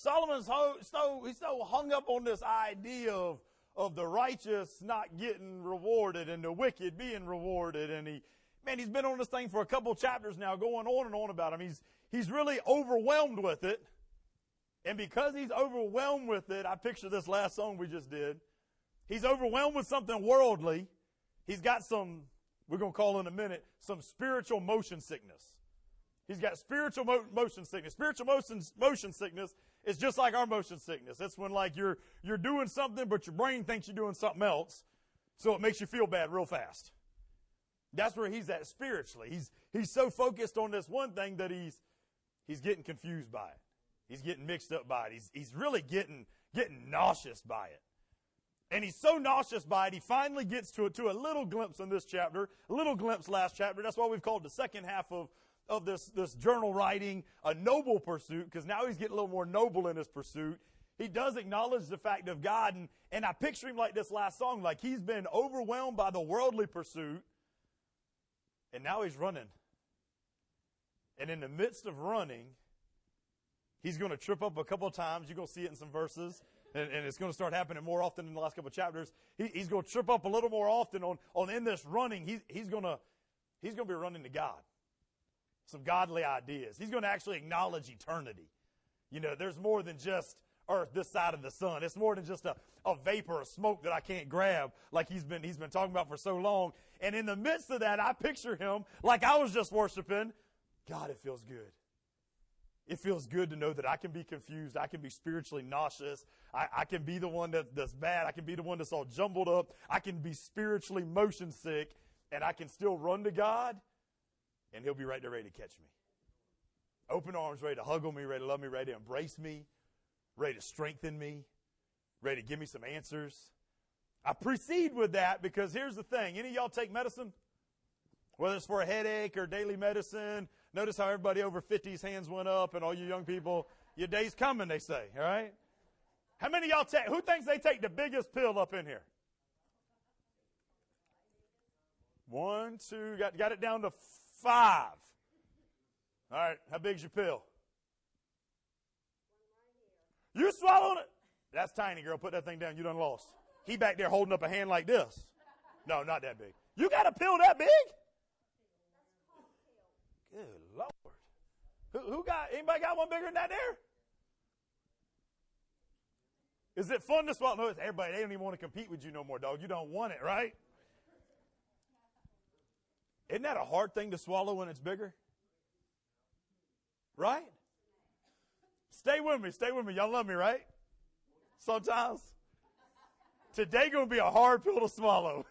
Solomon's so, he's so hung up on this idea of, of the righteous not getting rewarded and the wicked being rewarded. And he, man, he's been on this thing for a couple chapters now, going on and on about him. He's, he's really overwhelmed with it. And because he's overwhelmed with it, I picture this last song we just did. He's overwhelmed with something worldly. He's got some, we're going to call in a minute, some spiritual motion sickness. He's got spiritual mo- motion sickness. Spiritual motion, motion sickness is just like our motion sickness. It's when like you're, you're doing something, but your brain thinks you're doing something else. So it makes you feel bad real fast. That's where he's at spiritually. He's, he's so focused on this one thing that he's, he's getting confused by it. He's getting mixed up by it. He's, he's really getting, getting nauseous by it. And he's so nauseous by it, he finally gets to, to a little glimpse in this chapter, a little glimpse last chapter. That's why we've called the second half of, of this, this journal writing a noble pursuit, because now he's getting a little more noble in his pursuit. He does acknowledge the fact of God, and, and I picture him like this last song, like he's been overwhelmed by the worldly pursuit, and now he's running. And in the midst of running, he's going to trip up a couple of times. You're going to see it in some verses. And, and it's going to start happening more often in the last couple of chapters. He, he's going to trip up a little more often on, on in this running. He's, he's going to, he's going to be running to God. Some godly ideas. He's going to actually acknowledge eternity. You know, there's more than just earth this side of the sun. It's more than just a, a vapor, a smoke that I can't grab like he's been, he's been talking about for so long. And in the midst of that, I picture him like I was just worshiping. God, it feels good. It feels good to know that I can be confused. I can be spiritually nauseous. I, I, can be the one that, that's bad. I can be the one that's all jumbled up. I can be spiritually motion sick and I can still run to God and he'll be right there ready to catch me. Open arms, ready to hug me, ready to love me, ready to embrace me, ready to strengthen me, ready to give me some answers. I proceed with that because here's the thing. Any of y'all take medicine? Whether it's for a headache or daily medicine. Notice how everybody over 50's hands went up and all you young people, your day's coming, they say, all right? How many y'all take, who thinks they take the biggest pill up in here? One, two, got, got it down to five. All right, how big's your pill? You swallowed it? That's tiny, girl. Put that thing down. You done lost. He back there holding up a hand like this. No, not that big. You got a pill that big? Good Lord. Who, who got, anybody got one bigger than that there? Is it fun to swallow? No, it's everybody. They don't even want to compete with you no more, dog. You don't want it, right? Isn't that a hard thing to swallow when it's bigger? Right? Stay with me. Stay with me. Y'all love me, right? Sometimes. Today gonna be a hard pill to swallow.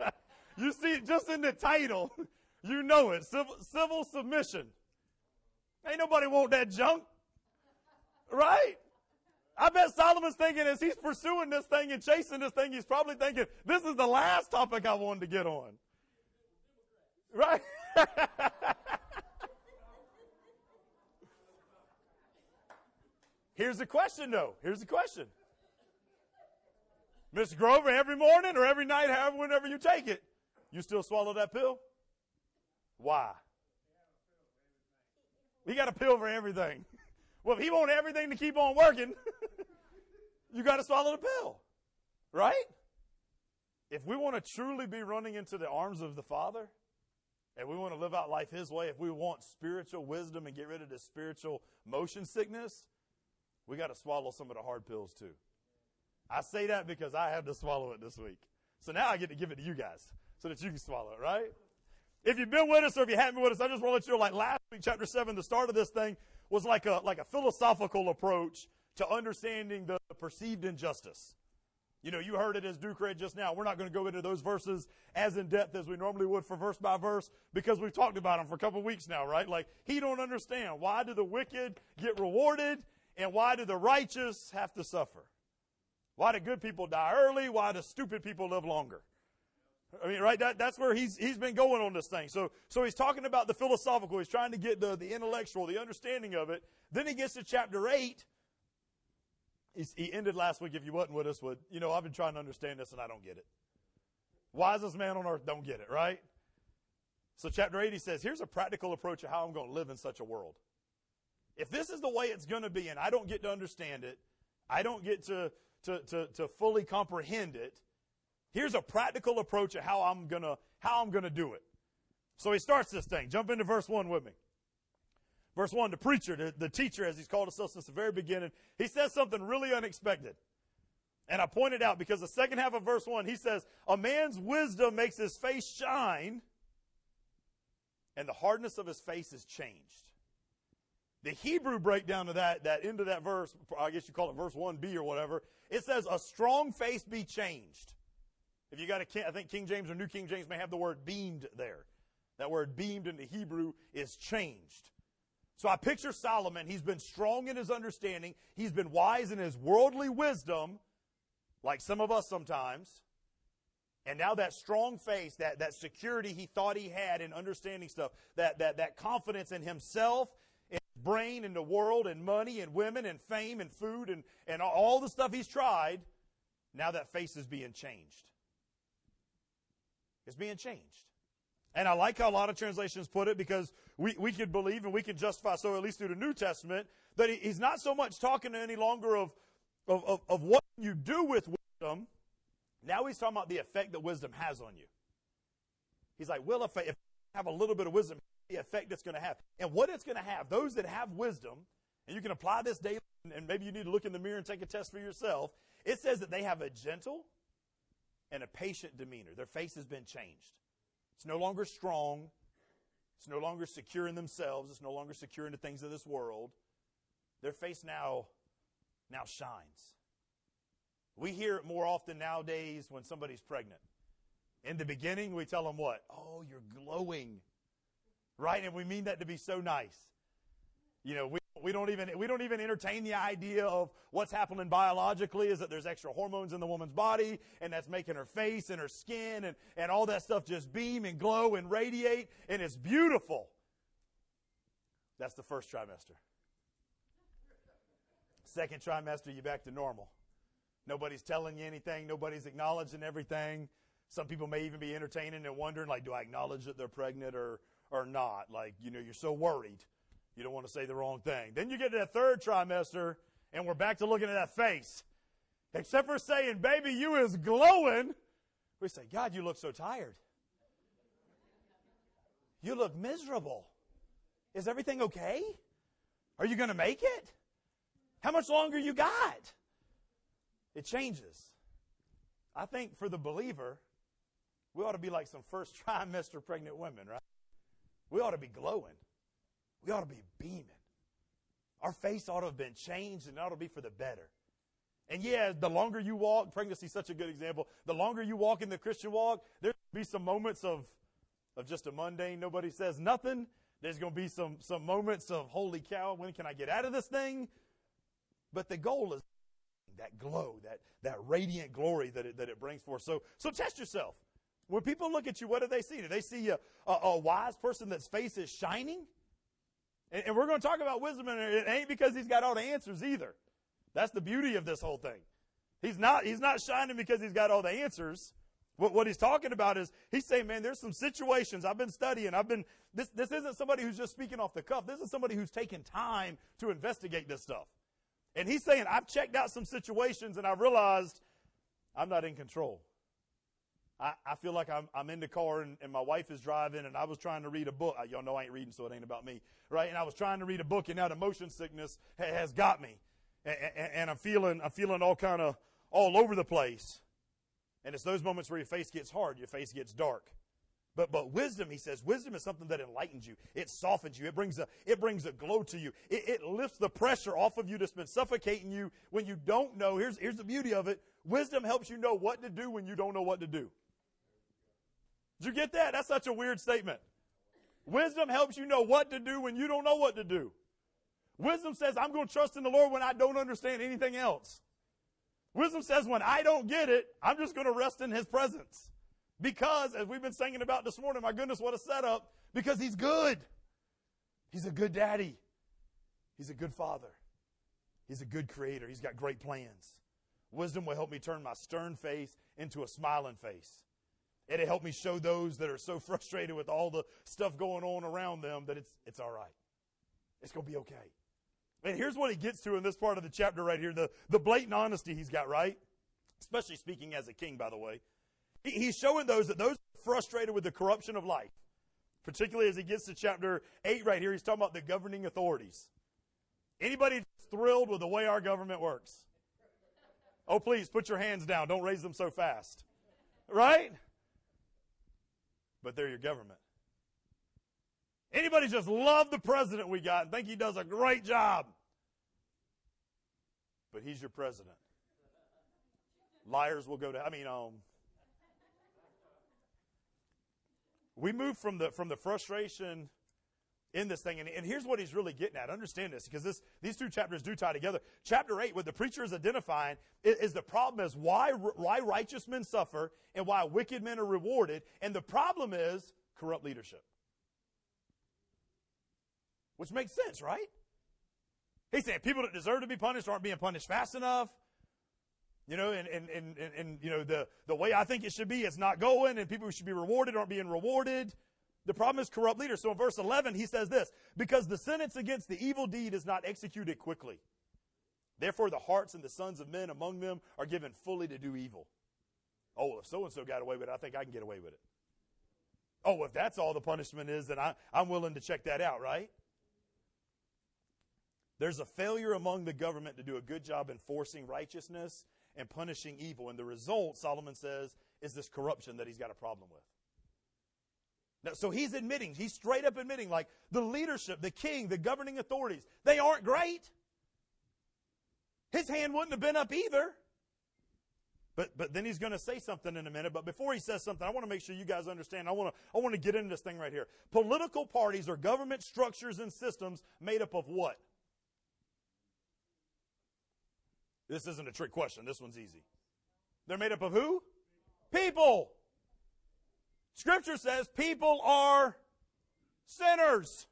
you see just in the title. You know it. Civil, civil submission. Ain't nobody want that junk. Right? I bet Solomon's thinking as he's pursuing this thing and chasing this thing, he's probably thinking, this is the last topic I wanted to get on. Right? Here's the question though. Here's the question. Mr. Grover, every morning or every night, however, whenever you take it, you still swallow that pill? Why? He got a pill for everything. Well, if he want everything to keep on working, you got to swallow the pill. Right? If we want to truly be running into the arms of the Father, and we want to live out life His way, if we want spiritual wisdom and get rid of the spiritual motion sickness, we got to swallow some of the hard pills too. I say that because I had to swallow it this week. So now I get to give it to you guys so that you can swallow it, right? If you've been with us or if you haven't been with us, I just want to let you know, like last week, chapter seven, the start of this thing was like a, like a philosophical approach to understanding the perceived injustice. You know, you heard it as Duke read just now. We're not going to go into those verses as in depth as we normally would for verse by verse because we've talked about them for a couple weeks now, right? Like, he don't understand. Why do the wicked get rewarded and why do the righteous have to suffer? Why do good people die early? Why do stupid people live longer? I mean, right? That, that's where he's, he's been going on this thing. So, so he's talking about the philosophical. He's trying to get the, the intellectual, the understanding of it. Then he gets to chapter 8. He ended last week, if you wasn't with us, with, you know, I've been trying to understand this and I don't get it. Wisest man on earth don't get it, right? So chapter 8, he says, here's a practical approach of how I'm going to live in such a world. If this is the way it's going to be and I don't get to understand it, I don't get to, to, to, to fully comprehend it, here's a practical approach of how I'm to, how I'm to do it. So he starts this thing. Jump into verse 1 with me. Verse 1, the preacher, the, the teacher, as he's called himself since the very beginning, he says something really unexpected. And I pointed out because the second half of verse 1, he says, A man's wisdom makes his face shine, and the hardness of his face is changed. The Hebrew breakdown of that, that end of that verse, I guess you call it verse 1b or whatever, it says, A strong face be changed. If you got a, I think King James or New King James may have the word beamed there. That word beamed in the Hebrew is changed. So I picture Solomon. He's been strong in his understanding. He's been wise in his worldly wisdom, like some of us sometimes. And now that strong face, that, that security he thought he had in understanding stuff, that, that, that confidence in himself, in his brain, in the world, and money, and women, and fame, and food, and, and all the stuff he's tried, now that face is being changed. It's being changed. And I like how a lot of translations put it because we, we could believe and we can justify, so at least through the New Testament, that he, he's not so much talking any longer of, of, of, of what you do with wisdom. Now he's talking about the effect that wisdom has on you. He's like, I, if I have a little bit of wisdom, the effect it's going to have. And what it's going to have, those that have wisdom, and you can apply this daily, and maybe you need to look in the mirror and take a test for yourself. It says that they have a gentle and a patient demeanor. Their face has been changed. It's no longer strong. It's no longer secure in themselves. It's no longer secure in the things of this world. Their face now, now shines. We hear it more often nowadays when somebody's pregnant. In the beginning, we tell them what? Oh, you're glowing. Right? And we mean that to be so nice. You know, we we don't even we don't even entertain the idea of what's happening biologically is that there's extra hormones in the woman's body and that's making her face and her skin and, and all that stuff just beam and glow and radiate and it's beautiful. That's the first trimester. Second trimester, you're back to normal. Nobody's telling you anything, nobody's acknowledging everything. Some people may even be entertaining and wondering, like, do I acknowledge that they're pregnant or or not? Like, you know, you're so worried. You don't want to say the wrong thing. Then you get to that third trimester, and we're back to looking at that face. Except for saying, baby, you is glowing. We say, God, you look so tired. You look miserable. Is everything okay? Are you going to make it? How much longer you got? It changes. I think for the believer, we ought to be like some first trimester pregnant women, right? We ought to be glowing we ought to be beaming. Our face ought to have been changed and it ought to be for the better. And yeah, the longer you walk, pregnancy is such a good example. The longer you walk in the Christian walk, there'll be some moments of, of just a mundane, nobody says nothing. There's going to be some, some moments of, holy cow, when can I get out of this thing? But the goal is that glow, that, that radiant glory that it, that it brings forth. So, so test yourself. When people look at you, what do they see? Do they see a, a, a wise person that's face is shining? And, and we're going to talk about wisdom, and it ain't because he's got all the answers either. That's the beauty of this whole thing. He's not, he's not shining because he's got all the answers. What, what he's talking about is he's saying, man, there's some situations I've been studying. I've been, this, this isn't somebody who's just speaking off the cuff. This is somebody who's taken time to investigate this stuff. And he's saying, I've checked out some situations and I've realized I'm not in control. I, I feel like I'm, I'm in the car and, and my wife is driving and I was trying to read a book. Y'all know I ain't reading, so it ain't about me, right? And I was trying to read a book and now the motion sickness ha, has got me. And, and, and I'm feeling, I'm feeling all kind of all over the place. And it's those moments where your face gets hard, your face gets dark. But, but wisdom, he says, wisdom is something that enlightens you. It softens you. It brings a, it brings a glow to you. It, it lifts the pressure off of you that's been suffocating you when you don't know. Here's, here's the beauty of it. Wisdom helps you know what to do when you don't know what to do. Did you get that? That's such a weird statement. Wisdom helps you know what to do when you don't know what to do. Wisdom says, I'm going to trust in the Lord when I don't understand anything else. Wisdom says, when I don't get it, I'm just going to rest in His presence. Because, as we've been singing about this morning, my goodness, what a setup. Because He's good. He's a good daddy. He's a good father. He's a good creator. He's got great plans. Wisdom will help me turn my stern face into a smiling face. It'll help me show those that are so frustrated with all the stuff going on around them that it's, it's all right. It's going to be okay. And here's what he gets to in this part of the chapter right here the, the blatant honesty he's got, right? Especially speaking as a king, by the way. He, he's showing those that those frustrated with the corruption of life, particularly as he gets to chapter 8 right here, he's talking about the governing authorities. Anybody thrilled with the way our government works? Oh, please put your hands down. Don't raise them so fast. Right? But they're your government. Anybody just love the president we got and think he does a great job? But he's your president. Liars will go to, I mean, um, we move from the, from the frustration in this thing. And, and, here's what he's really getting at. Understand this, because this, these two chapters do tie together. Chapter 8, what the preacher is identifying is, is, the problem is why, why righteous men suffer and why wicked men are rewarded. And the problem is corrupt leadership. Which makes sense, right? He's saying people that deserve to be punished aren't being punished fast enough. You know, and, and, and, and, you know, the, the way I think it should be is not going, and people who should be rewarded aren't being rewarded. The problem is corrupt leaders. So in verse 11, he says this, because the sentence against the evil deed is not executed quickly. Therefore, the hearts and the sons of men among them are given fully to do evil. Oh, if so and so got away with it, I think I can get away with it. Oh, if that's all the punishment is, then I, I'm willing to check that out, right? There's a failure among the government to do a good job enforcing righteousness and punishing evil. And the result, Solomon says, is this corruption that he's got a problem with. Now, so he's admitting, he's straight up admitting, like the leadership, the king, the governing authorities, they aren't great. His hand wouldn't have been up either. But, but then he's going to say something in a minute. But before he says something, I want to make sure you guys understand. I want to, I want to get into this thing right here. Political parties are government structures and systems made up of what? This isn't a trick question. This one's easy. They're made up of who? People. Scripture says people are sinners.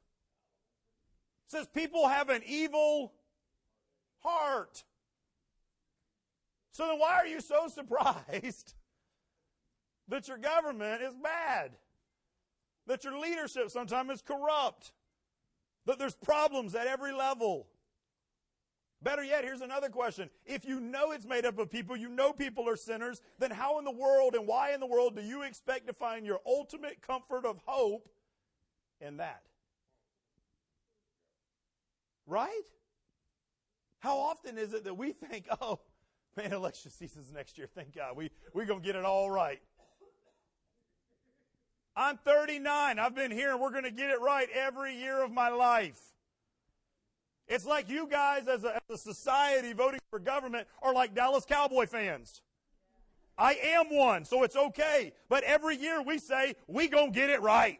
It says people have an evil heart. So then why are you so surprised that your government is bad? That your leadership sometimes is corrupt? That there's problems at every level? Better yet, here's another question. If you know it's made up of people, you know people are sinners, then how in the world and why in the world do you expect to find your ultimate comfort of hope in that? Right? How often is it that we think, oh, man, election season's next year. Thank God. We, we're going to get it all right. I'm 39. I've been here and we're going to get it right every year of my life. It's like you guys as a, as a society voting for government are like Dallas Cowboy fans. I am one, so it's okay. But every year we say, we gonna get it right.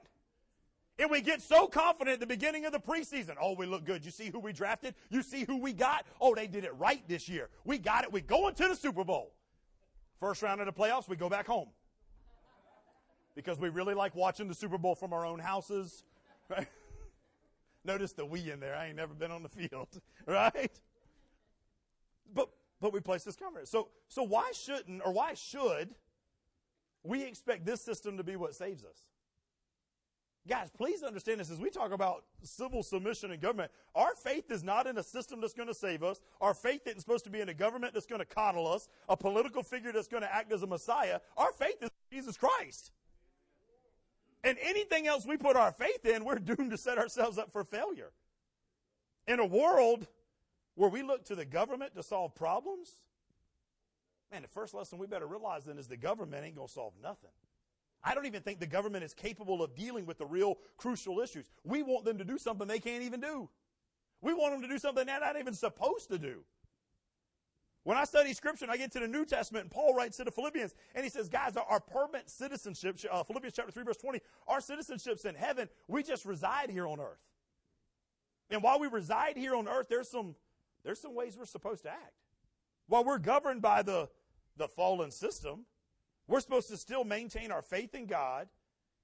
And we get so confident at the beginning of the preseason. Oh, we look good. You see who we drafted? You see who we got? Oh, they did it right this year. We got it. We go into the Super Bowl. First round of the playoffs, we go back home. Because we really like watching the Super Bowl from our own houses. Right? Notice the we in there. I ain't never been on the field, right? But but we place this cover. So so why shouldn't or why should we expect this system to be what saves us? Guys, please understand this as we talk about civil submission and government. Our faith is not in a system that's going to save us. Our faith isn't supposed to be in a government that's going to coddle us, a political figure that's going to act as a Messiah. Our faith is Jesus Christ. And anything else we put our faith in, we're doomed to set ourselves up for failure. In a world where we look to the government to solve problems, man, the first lesson we better realize then is the government ain't going to solve nothing. I don't even think the government is capable of dealing with the real crucial issues. We want them to do something they can't even do. We want them to do something they're not even supposed to do. When I study scripture and I get to the New Testament, and Paul writes to the Philippians, and he says, guys, our permanent citizenship, uh, Philippians chapter 3, verse 20, our citizenship's in heaven. We just reside here on earth. And while we reside here on earth, there's some, there's some ways we're supposed to act. While we're governed by the, the fallen system, we're supposed to still maintain our faith in God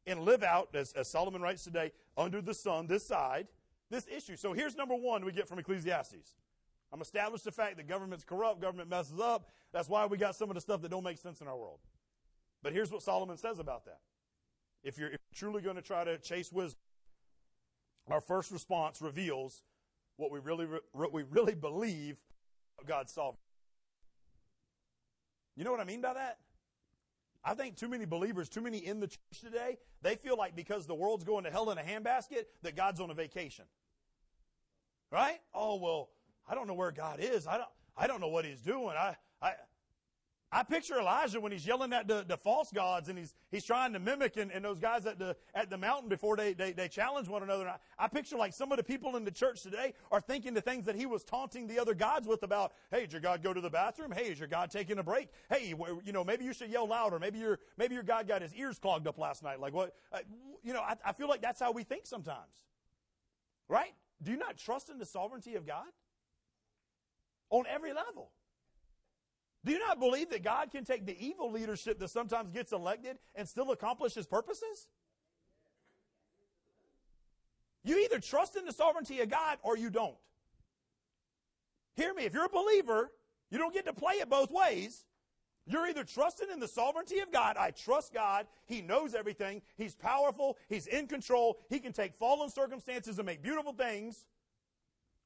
and live out, as, as Solomon writes today, under the sun, this side, this issue. So here's number one we get from Ecclesiastes. I'm established the fact that government's corrupt, government messes up. That's why we got some of the stuff that don't make sense in our world. But here's what Solomon says about that. If you're, if you're truly going to try to chase wisdom, our first response reveals what we really, what we really believe God's sovereignty. You know what I mean by that? I think too many believers, too many in the church today, they feel like because the world's going to hell in a handbasket, that God's on a vacation. Right? Oh, well, I don't know where God is. I don't, I don't know what he's doing. I, I, I picture Elijah when he's yelling at the, the false gods and he's, he's trying to mimic and, and those guys at the, at the mountain before they, they, they challenge one another. I, I, picture like some of the people in the church today are thinking the things that he was taunting the other gods with about, hey, did your God go to the bathroom? Hey, is your God taking a break? Hey, you know, maybe you should yell louder. Maybe your, maybe your God got his ears clogged up last night. Like what? Uh, you know, I, I feel like that's how we think sometimes. Right? Do you not trust in the sovereignty of God? On every level. Do you not believe that God can take the evil leadership that sometimes gets elected and still accomplish his purposes? You either trust in the sovereignty of God or you don't. Hear me, if you're a believer, you don't get to play it both ways. You're either trusting in the sovereignty of God. I trust God. He knows everything. He's powerful. He's in control. He can take fallen circumstances and make beautiful things.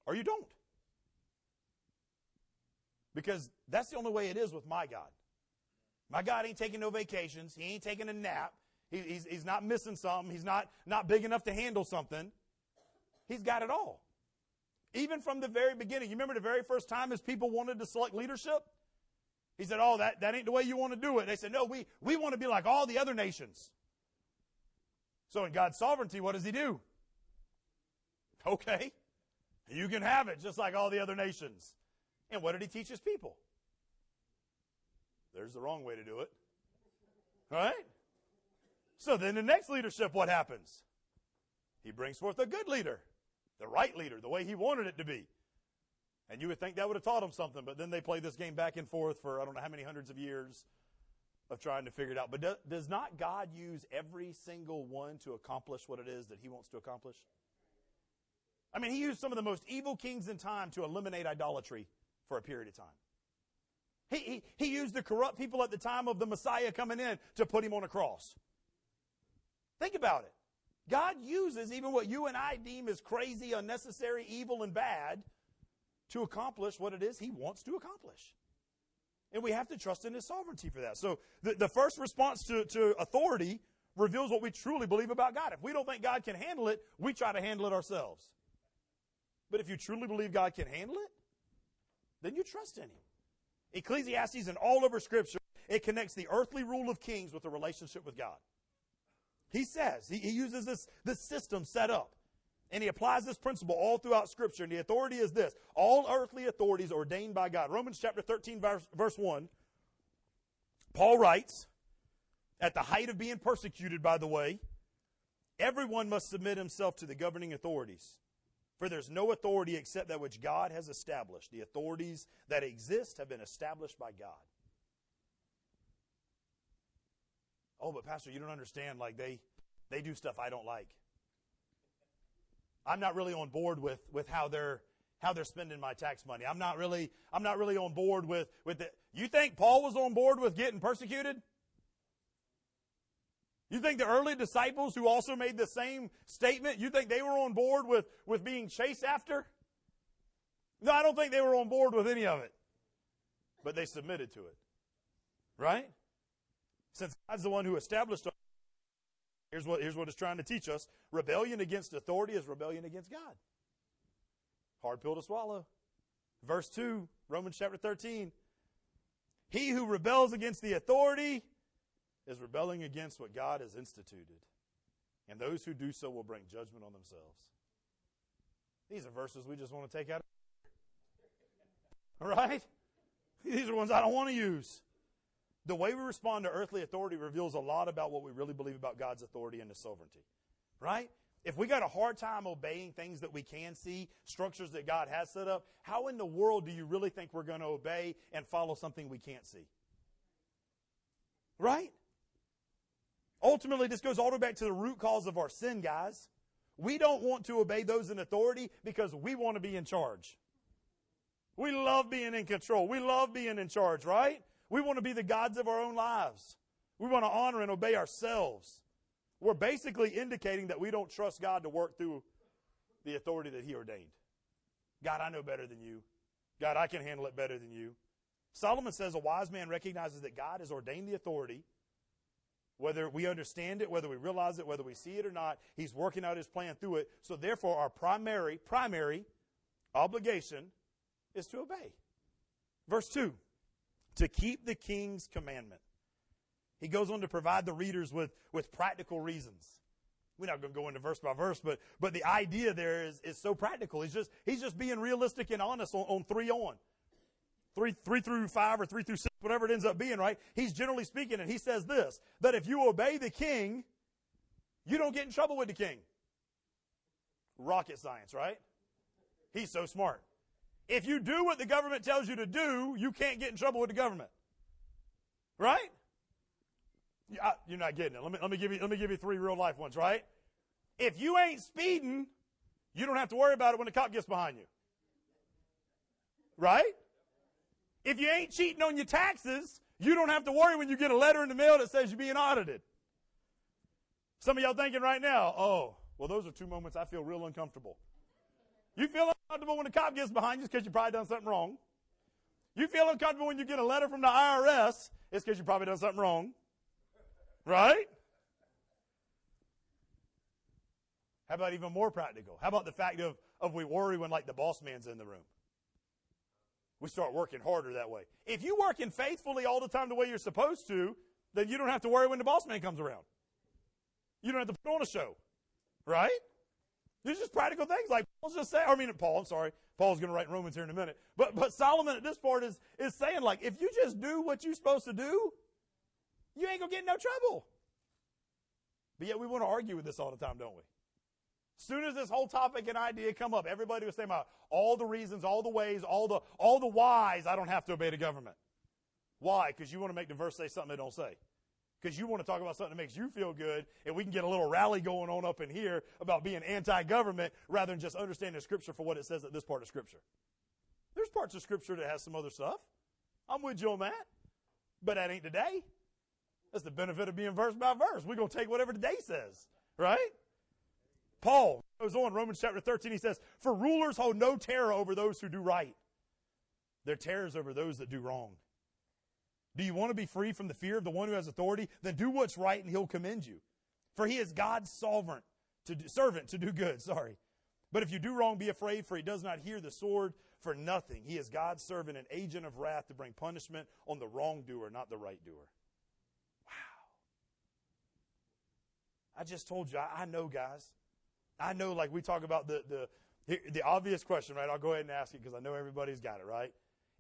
Or you don't. Because that's the only way it is with my God. My God ain't taking no vacations. He ain't taking a nap. He, he's, he's not missing something. He's not, not big enough to handle something. He's got it all. Even from the very beginning. You remember the very first time his people wanted to select leadership? He said, Oh, that, that ain't the way you want to do it. They said, No, we, we want to be like all the other nations. So in God's sovereignty, what does he do? Okay. You can have it just like all the other nations. And what did he teach his people? There's the wrong way to do it. Right? So then the next leadership, what happens? He brings forth a good leader, the right leader, the way he wanted it to be. And you would think that would have taught them something, but then they play this game back and forth for I don't know how many hundreds of years of trying to figure it out. But do, does not God use every single one to accomplish what it is that he wants to accomplish? I mean, he used some of the most evil kings in time to eliminate idolatry for a period of time. He, he, he used the corrupt people at the time of the Messiah coming in to put him on a cross. Think about it. God uses even what you and I deem as crazy, unnecessary, evil, and bad to accomplish what it is He wants to accomplish. And we have to trust in His sovereignty for that. So the, the first response to, to authority reveals what we truly believe about God. If we don't think God can handle it, we try to handle it ourselves. But if you truly believe God can handle it, then you trust in Him. Ecclesiastes and all over Scripture, it connects the earthly rule of kings with the relationship with God. He says, he, he uses this, this system set up. And he applies this principle all throughout Scripture. And the authority is this all earthly authorities ordained by God. Romans chapter 13, verse, verse 1. Paul writes, at the height of being persecuted, by the way, everyone must submit himself to the governing authorities. For there's no authority except that which God has established. The authorities that exist have been established by God. Oh, but Pastor, you don't understand. Like they, they do stuff I don't like. I'm not really on board with, with how they're how they're spending my tax money. I'm not really I'm not really on board with with it. You think Paul was on board with getting persecuted? You think the early disciples who also made the same statement, you think they were on board with, with being chased after? No, I don't think they were on board with any of it. But they submitted to it. Right? Since God's the one who established here's what, here's what it's trying to teach us. Rebellion against authority is rebellion against God. Hard pill to swallow. Verse 2, Romans chapter 13. He who rebels against the authority is rebelling against what God has instituted. And those who do so will bring judgment on themselves. These are verses we just want to take out. All right? These are ones I don't want to use. The way we respond to earthly authority reveals a lot about what we really believe about God's authority and His sovereignty. Right? If we got a hard time obeying things that we can see, structures that God has set up, how in the world do you really think we're going to obey and follow something we can't see? Right? Ultimately, this goes all the way back to the root cause of our sin, guys. We don't want to obey those in authority because we want to be in charge. We love being in control. We love being in charge, right? We want to be the gods of our own lives. We want to honor and obey ourselves. We're basically indicating that we don't trust God to work through the authority that He ordained. God, I know better than you. God, I can handle it better than you. Solomon says a wise man recognizes that God has ordained the authority. Whether we understand it, whether we realize it, whether we see it or not, he's working out his plan through it. So therefore, our primary, primary obligation is to obey. Verse 2 to keep the king's commandment. He goes on to provide the readers with, with practical reasons. We're not going to go into verse by verse, but, but the idea there is, is so practical. He's just, he's just being realistic and honest on, on three on. Three, three through five or three through six, whatever it ends up being, right? He's generally speaking, and he says this, that if you obey the king, you don't get in trouble with the king. Rocket science, right? He's so smart. If you do what the government tells you to do, you can't get in trouble with the government. Right? You're not getting it. Let me, let me give you, let me give you three real life ones, right? If you ain't speeding, you don't have to worry about it when the cop gets behind you. Right? If you ain't cheating on your taxes, you don't have to worry when you get a letter in the mail that says you're being audited. Some of y'all thinking right now, oh, well, those are two moments I feel real uncomfortable. You feel uncomfortable when the cop gets behind you, because you probably done something wrong. You feel uncomfortable when you get a letter from the IRS, it's because you probably done something wrong. Right? How about even more practical? How about the fact of, of we worry when like the boss man's in the room? We start working harder that way. If you working faithfully all the time the way you're supposed to, then you don't have to worry when the boss man comes around. You don't have to put on a show. Right? These are just practical things. Like Paul's just saying, I mean, Paul, I'm sorry. Paul's going to write Romans here in a minute. But, but Solomon at this part is, is saying, like, if you just do what you're supposed to do, you ain't to get in no trouble. But yet we want to argue with this all the time, don't we? Soon as this whole topic and idea come up, everybody was saying about all the reasons, all the ways, all the, all the whys I don't have to obey the government. Why? Because you want to make the verse say something it don't say because you want to talk about something that makes you feel good, and we can get a little rally going on up in here about being anti-government rather than just understanding Scripture for what it says at this part of Scripture. There's parts of Scripture that has some other stuff. I'm with you on that, but that ain't today. That's the benefit of being verse by verse. We're going to take whatever today says, right? Paul goes on, Romans chapter 13, he says, For rulers hold no terror over those who do right. Their terrors over those that do wrong. Do you want to be free from the fear of the one who has authority? Then do what's right and he'll commend you. For he is God's sovereign to do, servant to do good, sorry. But if you do wrong, be afraid, for he does not hear the sword for nothing. He is God's servant, an agent of wrath to bring punishment on the wrongdoer, not the right doer. Wow. I just told you, I, I know, guys. I know, like we talk about the, the, the obvious question, right? I'll go ahead and ask it because I know everybody's got it, right?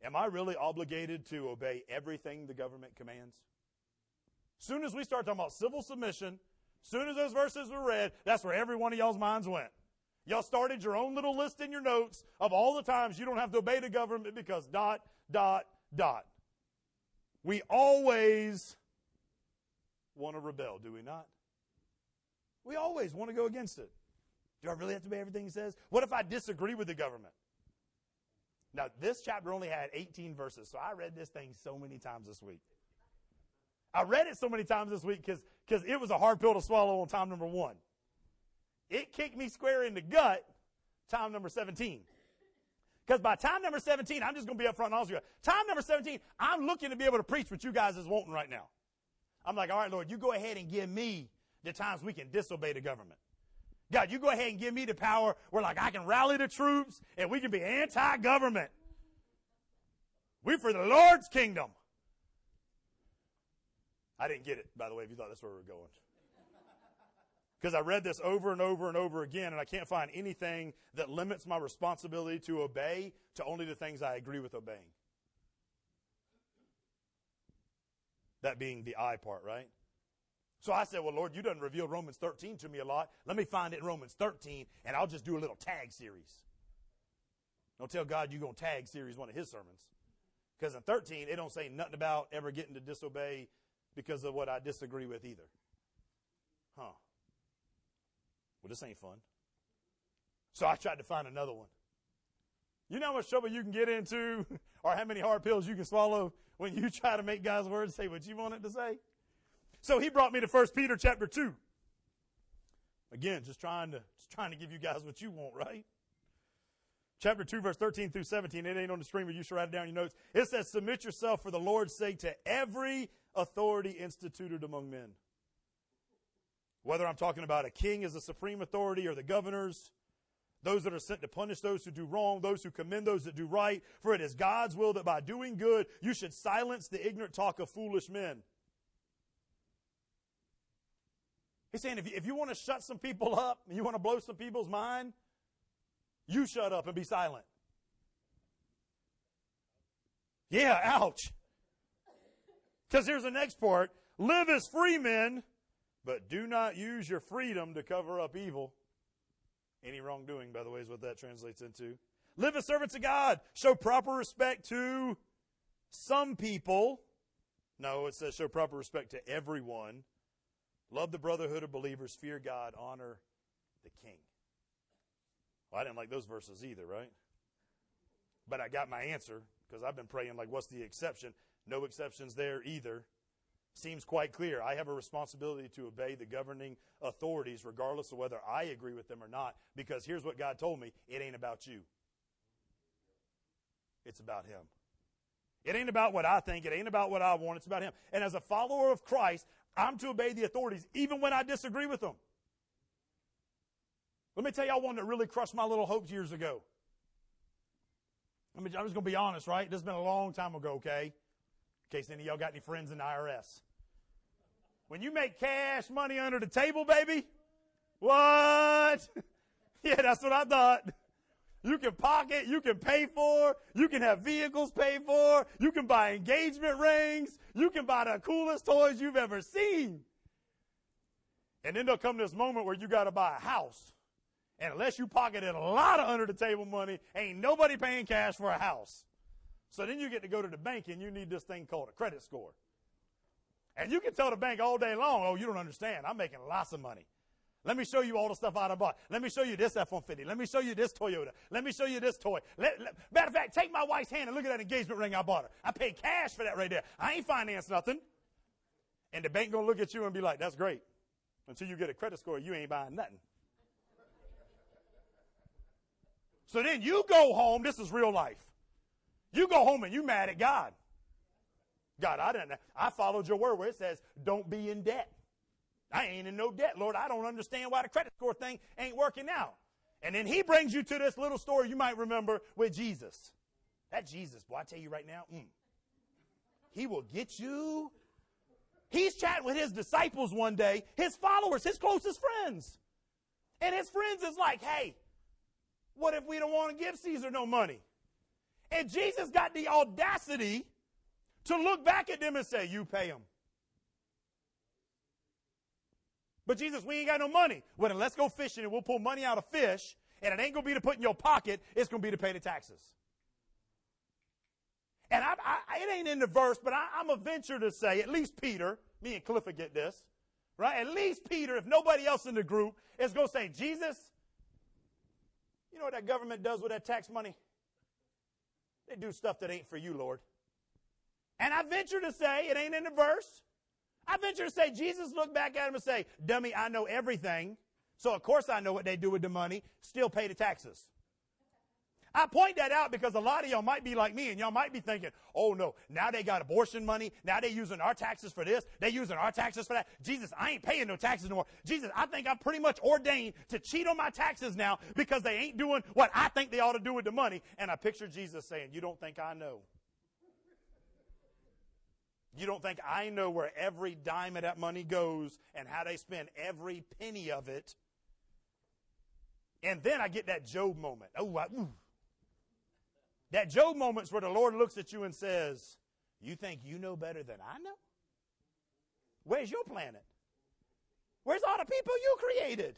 Am I really obligated to obey everything the government commands? As soon as we start talking about civil submission, soon as those verses were read, that's where every one of y'all's minds went. Y'all started your own little list in your notes of all the times you don't have to obey the government because dot, dot, dot. We always want to rebel, do we not? We always want to go against it. Do I really have to obey everything he says? What if I disagree with the government? Now, this chapter only had 18 verses, so I read this thing so many times this week. I read it so many times this week because it was a hard pill to swallow on time number one. It kicked me square in the gut time number 17. Because by time number 17, I'm just going to be up front and honest with you. Time number 17, I'm looking to be able to preach what you guys is wanting right now. I'm like, all right, Lord, you go ahead and give me the times we can disobey the government. God, you go ahead and give me the power where like I can rally the troops and we can be anti-government. We for the Lord's kingdom. I didn't get it, by the way, if you thought that's where we were going. Because I read this over and over and over again, and I can't find anything that limits my responsibility to obey to only the things I agree with obeying. That being the I part, right? So I said, well, Lord, you done revealed Romans 13 to me a lot. Let me find it in Romans 13 and I'll just do a little tag series. Don't tell God you're going to tag series one of his sermons. Because in 13, it don't say nothing about ever getting to disobey because of what I disagree with either. Huh. Well, this ain't fun. So I tried to find another one. You know how much trouble you can get into or how many hard pills you can swallow when you try to make God's word say what you want it to say? So he brought me to 1 Peter chapter 2. Again, just trying to, just trying to give you guys what you want, right? chapter 2, verse 13 through 17. It ain't on the screen, but you should write it down in your notes. It says, Submit yourself for the Lord's sake to every authority instituted among men. Whether I'm talking about a king as a supreme authority or the governors, those that are sent to punish those who do wrong, those who commend those that do right. For it is God's will that by doing good, you should silence the ignorant talk of foolish men. He's saying if you, if you want to shut some people up, and you want to blow some people's mind, you shut up and be silent. Yeah, ouch. Because here's the next part live as free men, but do not use your freedom to cover up evil. Any wrongdoing, by the way, is what that translates into. Live as servants of God. Show proper respect to some people. No, it says show proper respect to everyone. Love the brotherhood of believers. Fear God. Honor the king. Well, I didn't like those verses either, right? But I got my answer because I've been praying, like, what's the exception? No exceptions there either seems quite clear. I have a responsibility to obey the governing authorities regardless of whether I agree with them or not because here's what God told me it ain't about you, it's about Him. It ain't about what I think, it ain't about what I want, it's about Him. And as a follower of Christ, I'm to obey the authorities even when I disagree with them. Let me tell y'all one that really crushed my little hopes years ago. I I'm just going to be honest, right? This has been a long time ago, okay? In case any of y'all got any friends in the IRS. When you make cash money under the table, baby, what? yeah, that's what I thought. You can pocket, you can pay for, you can have vehicles paid for, you can buy engagement rings, you can buy the coolest toys you've ever seen. And then there'll come this moment where you got to buy a house. And unless you pocketed a lot of under the table money, ain't nobody paying cash for a house. So then you get to go to the bank and you need this thing called a credit score. And you can tell the bank all day long, oh, you don't understand. I'm making lots of money. Let me show you all the stuff I bought. Let me show you this F-150. Let me show you this Toyota. Let me show you this toy. Let, let, matter of fact, take my wife's hand and look at that engagement ring I bought her. I paid cash for that right there. I ain't financed nothing. And the bank gonna look at you and be like, that's great. Until you get a credit score, you ain't buying nothing. So then you go home. This is real life. You go home and you mad at God. God, I didn't. I followed your word where it says, "Don't be in debt." I ain't in no debt, Lord. I don't understand why the credit score thing ain't working out. And then He brings you to this little story you might remember with Jesus. That Jesus, boy, I tell you right now, mm, He will get you. He's chatting with His disciples one day, His followers, His closest friends, and His friends is like, "Hey, what if we don't want to give Caesar no money?" And Jesus got the audacity to look back at them and say, You pay them. But Jesus, we ain't got no money. Well, then let's go fishing and we'll pull money out of fish, and it ain't to be to put in your pocket, it's to be to pay the taxes. And I, I, it ain't in the verse, but I, I'm a venture to say, at least Peter, me and Cliff will get this, right? At least Peter, if nobody else in the group, is to say, Jesus, you know what that government does with that tax money? They do stuff that ain't for you, Lord. And I venture to say, it ain't in the verse. I venture to say, Jesus looked back at him and say, dummy, I know everything. So of course I know what they do with the money. Still pay the taxes. I point that out because a lot of y'all might be like me and y'all might be thinking, oh no, now they got abortion money. Now they using our taxes for this. They using our taxes for that. Jesus, I ain't paying no taxes no more. Jesus, I think I'm pretty much ordained to cheat on my taxes now because they ain't doing what I think they ought to do with the money. And I picture Jesus saying, you don't think I know. You don't think I know where every dime of that money goes and how they spend every penny of it. And then I get that Job moment. Oh, I. That Job moment's where the Lord looks at you and says, You think you know better than I know? Where's your planet? Where's all the people you created?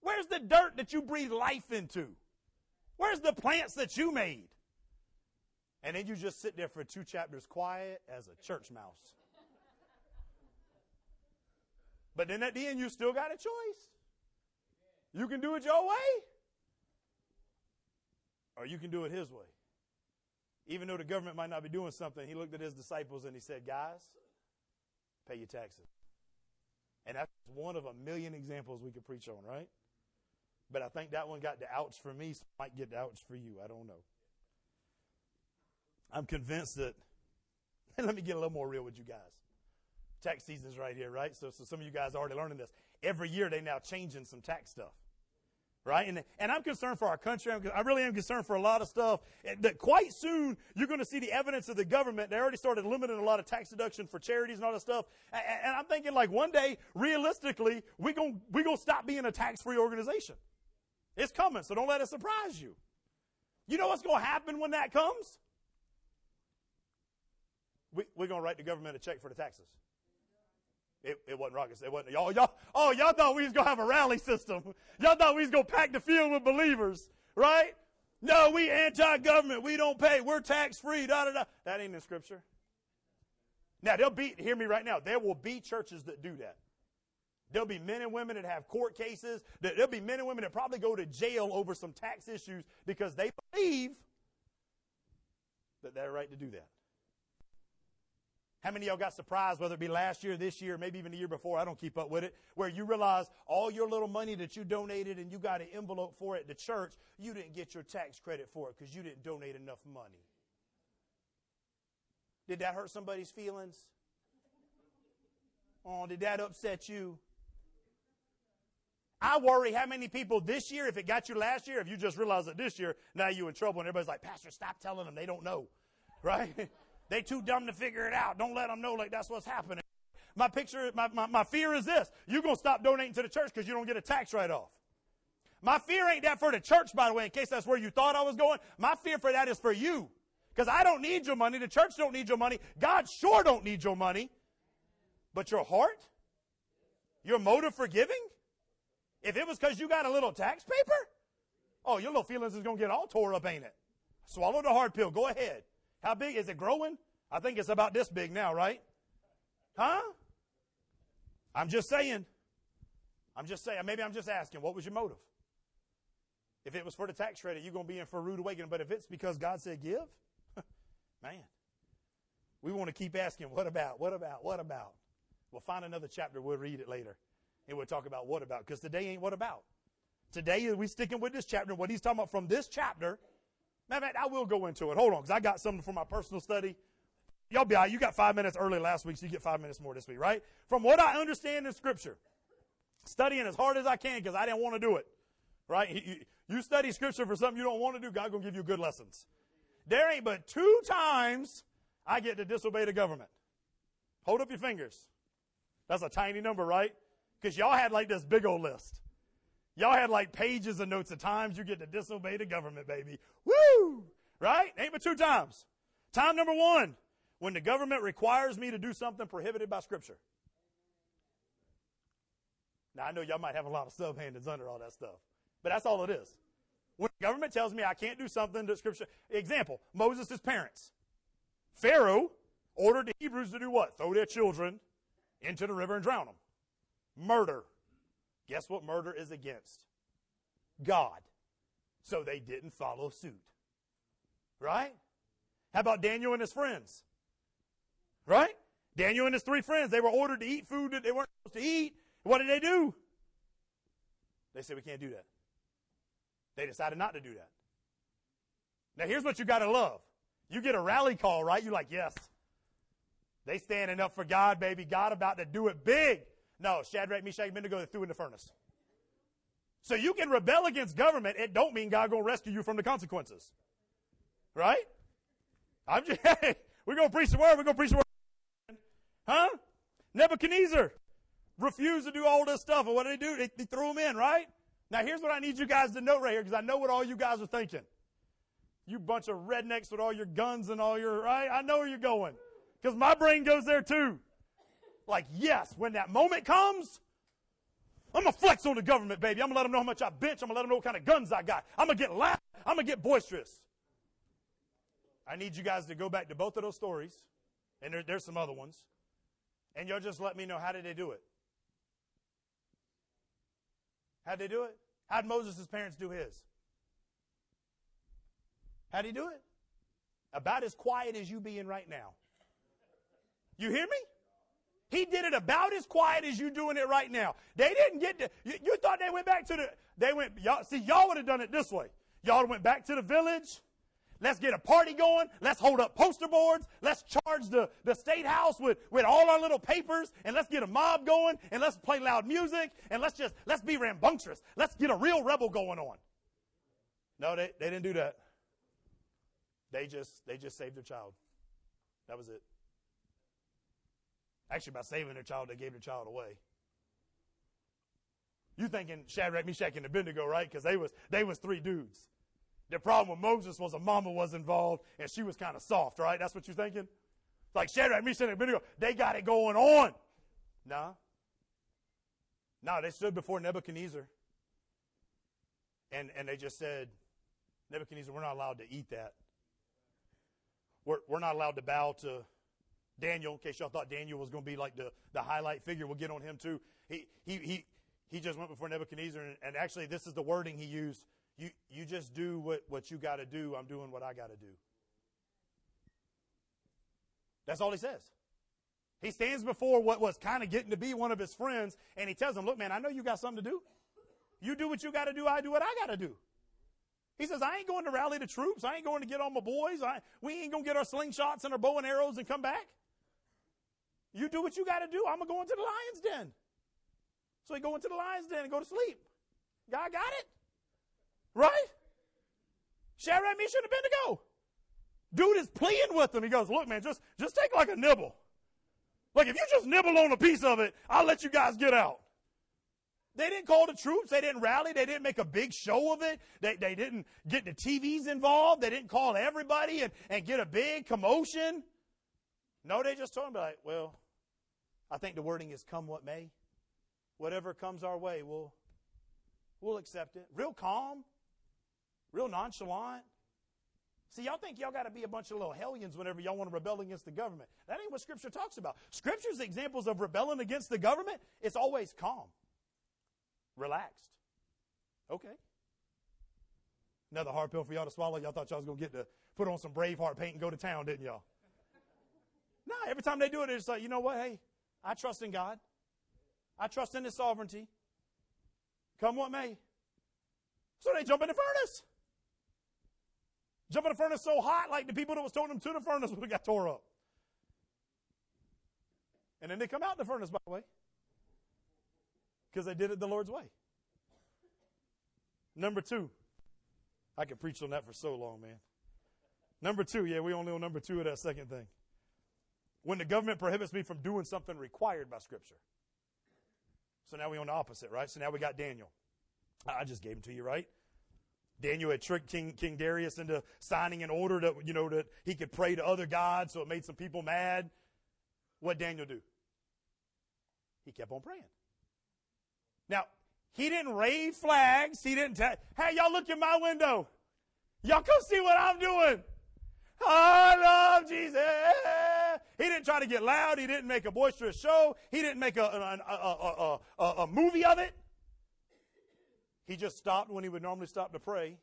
Where's the dirt that you breathe life into? Where's the plants that you made? And then you just sit there for two chapters quiet as a church mouse. But then at the end, you still got a choice. You can do it your way, or you can do it his way. Even though the government might not be doing something, he looked at his disciples and he said, Guys, pay your taxes. And that's one of a million examples we could preach on, right? But I think that one got the ouch for me, so might get the ouch for you. I don't know. I'm convinced that, let me get a little more real with you guys. Tax season's right here, right? So, so some of you guys are already learning this. Every year they now changing some tax stuff right? And, and I'm concerned for our country. I'm, i really am concerned for a lot of stuff. That quite soon you're going to see the evidence of the government. They already started limiting a lot of tax deduction for charities and all that stuff. And, and I'm thinking like one day, realistically, we're going we gonna stop being a tax-free organization. It's coming, so don't let it surprise you. You know what's going to happen when that comes? We, we're going to write the government a check for the taxes. It, it wasn't rockets. It wasn't y'all. Y'all. Oh, y'all thought we was gonna have a rally system. Y'all thought we was gonna pack the field with believers, right? No, we anti-government. We don't pay. We're tax-free. Da da da. That ain't in Scripture. Now there'll be. Hear me right now. There will be churches that do that. There'll be men and women that have court cases. There'll be men and women that probably go to jail over some tax issues because they believe that they're right to do that. How many of y'all got surprised, whether it be last year, this year, maybe even the year before, I don't keep up with it, where you realize all your little money that you donated and you got an envelope for it the church, you didn't get your tax credit for it because you didn't donate enough money. Did that hurt somebody's feelings? Oh, did that upset you? I worry how many people this year, if it got you last year, if you just realized it this year, now you're in trouble and everybody's like, Pastor, stop telling them they don't know. Right? They too dumb to figure it out. Don't let them know like that's what's happening. My picture, my, my, my fear is this. You're going to stop donating to the church because you don't get a tax write-off. My fear ain't that for the church, by the way, in case that's where you thought I was going. My fear for that is for you. Because I don't need your money. The church don't need your money. God sure don't need your money. But your heart? Your motive for giving? If it was because you got a little tax paper? Oh, your little feelings is going to get all tore up, ain't it? Swallow the hard pill. Go ahead. How big is it growing? I think it's about this big now, right? Huh? I'm just saying. I'm just saying. Maybe I'm just asking. What was your motive? If it was for the tax credit, you're going to be in for a rude awakening. But if it's because God said give, man, we want to keep asking, what about, what about, what about? We'll find another chapter. We'll read it later. And we'll talk about what about. Because today ain't what about. Today we sticking with this chapter. What he's talking about from this chapter Man, man, I will go into it. Hold on, because I got something for my personal study. Y'all be all right. You got five minutes early last week, so you get five minutes more this week, right? From what I understand in Scripture, studying as hard as I can because I didn't want to do it, right? You, study Scripture for something you don't want to do, God gonna give you good lessons. There ain't but two times I get to disobey the government. Hold up your fingers. That's a tiny number, right? Because y'all had like this big old list. Y'all had like pages of notes of times you get to disobey the government, baby. Woo! Right? Ain't but two times. Time number one, when the government requires me to do something prohibited by Scripture. Now, I know y'all might have a lot of subhandeds under all that stuff, but that's all it is. When the government tells me I can't do something that Scripture, example, Moses' parents. Pharaoh ordered the Hebrews to do what? Throw their children into the river and drown them. Murder. Guess what murder is against? God. So they didn't follow suit. Right? How about Daniel and his friends? Right? Daniel and his three friends, they were ordered to eat food that they weren't supposed to eat. What did they do? They said, we can't do that. They decided not to do that. Now here's what you gotta love. You get a rally call, right? You're like, yes. They standing up for God, baby. God about to do it big. No, Shadrach, Meshach, Abednego, they threw in the furnace. So you can rebel against government. It don't mean God gonna rescue you from the consequences. Right? I'm just, hey, we're gonna preach the word. We're gonna preach the word. Huh? Nebuchadnezzar refused to do all this stuff. And what did they do? They, they threw him in, right? Now here's what I need you guys to know right here, because I know what all you guys are thinking. You bunch of rednecks with all your guns and all your, right? I know where you're going. Because my brain goes there too. Like, yes, when that moment comes, I'm gonna flex on the government, baby. I'm gonna let them know how much I bench. I'm gonna let them know what kind of guns I got. I'm gonna get loud. I'm gonna get boisterous. I need you guys to go back to both of those stories, and there, there's some other ones, and you'll just let me know how did they do it. How'd they do it? How'd Moses' parents do his? How'd he do it? About as quiet as you being right now. You hear me? He did it about as quiet as you doing it right now. They didn't get to, you, you thought they went back to the, they went, y'all, see, y'all would have done it this way. Y'all went back to the village. Let's get a party going. Let's hold up poster boards. Let's charge the, the state house with, with all our little papers and let's get a mob going and let's play loud music and let's just, let's be rambunctious. Let's get a real rebel going on. No, they, they didn't do that. They just, they just saved their child. That was it. Actually, by saving their child, they gave their child away. You thinking Shadrach, Meshach, and Abednego, right? Because they was they was three dudes. The problem with Moses was a mama was involved and she was kind of soft, right? That's what you're thinking? Like Shadrach, Meshach, and Abednego, they got it going on. Nah. Nah, they stood before Nebuchadnezzar and, and they just said, Nebuchadnezzar, we're not allowed to eat that. We're, we're not allowed to bow to Daniel, in case y'all thought Daniel was going to be like the, the highlight figure. We'll get on him too. He, he, he, he just went before Nebuchadnezzar, and, and actually, this is the wording he used. You, you just do what, what you got to do. I'm doing what I got to do. That's all he says. He stands before what was kind of getting to be one of his friends, and he tells him, Look, man, I know you got something to do. You do what you got to do, I do what I got to do. He says, I ain't going to rally the troops. I ain't going to get all my boys. I, we ain't going to get our slingshots and our bow and arrows and come back. You do what you got to do. I'm going to go into the lion's den. So he go into the lion's den and go to sleep. God got it. Right? Shadrach, Meshach, and Abednego. Dude is pleading with him. He goes, look, man, just, just take like a nibble. Like if you just nibble on a piece of it, I'll let you guys get out. They didn't call the troops. They didn't rally. They didn't make a big show of it. They, they didn't get the TVs involved. They didn't call everybody and, and get a big commotion. No, they just told him, like, well, I think the wording is come what may. Whatever comes our way, we'll, we'll accept it. Real calm, real nonchalant. See, y'all think y'all got to be a bunch of little hellions whenever y'all want to rebel against the government. That ain't what Scripture talks about. Scripture's examples of rebelling against the government, it's always calm, relaxed. Okay. Another hard pill for y'all to swallow. Y'all thought y'all was going to get to put on some Braveheart paint and go to town, didn't y'all? Nah, every time they do it, it's like, you know what? Hey, I trust in God. I trust in His sovereignty. Come what may. So they jump in the furnace. Jump in the furnace so hot, like the people that was throwing them to the furnace got tore up. And then they come out the furnace, by the way. Because they did it the Lord's way. Number two. I could preach on that for so long, man. Number two, yeah, we only on number two of that second thing. When the government prohibits me from doing something required by Scripture. So now we on the opposite, right? So now we got Daniel. I just gave him to you, right? Daniel had tricked King, King Darius into signing an order that, you know, that he could pray to other gods, so it made some people mad. What Daniel do? He kept on praying. Now, he didn't raise flags. He didn't tell, hey, y'all look in my window. Y'all come see what I'm doing. I love Jesus. He didn't try to get loud. He didn't make a boisterous show. He didn't make a, a, a, a, movie of it. He just stopped when he would normally stop to pray,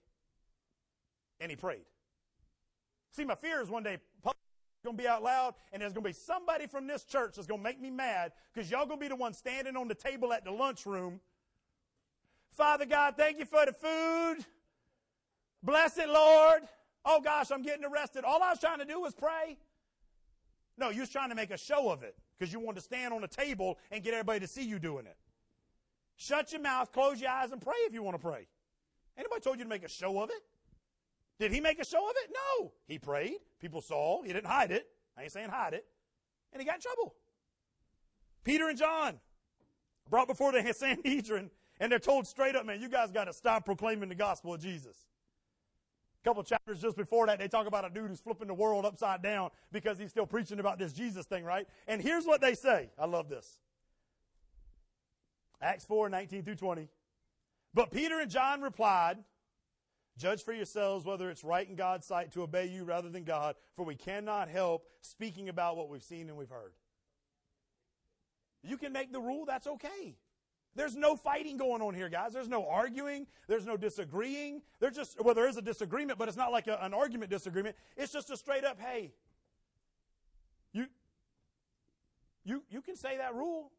and he prayed. See, my fear is one day going to be out loud, and there's going to be somebody from this church that's going to make me mad because y'all going to be the one standing on the table at the lunchroom. Father God, thank you for the food. Bless it, Lord. Oh gosh, I'm getting arrested. All I was trying to do was pray. No, you was trying to make a show of it because you wanted to stand on a table and get everybody to see you doing it. Shut your mouth, close your eyes, and pray if you want to pray. Anybody told you to make a show of it? Did he make a show of it? No. He prayed. People saw. He didn't hide it. I ain't saying hide it. And he got in trouble. Peter and John brought before the Sanhedrin, and they're told straight up, man, you guys got to stop proclaiming the gospel of Jesus. A couple chapters just before that, they talk about a dude who's flipping the world upside down because he's still preaching about this Jesus thing, right? And here's what they say. I love this. Acts 4, 19 through 20. But Peter and John replied, Judge for yourselves whether it's right in God's sight to obey you rather than God, for we cannot help speaking about what we've seen and we've heard. You can make the rule, that's okay. There's no fighting going on here, guys. There's no arguing. There's no disagreeing. There's just, well, there is a disagreement, but it's not like a, an argument disagreement. It's just a straight up, hey, you, You, you can say that rule.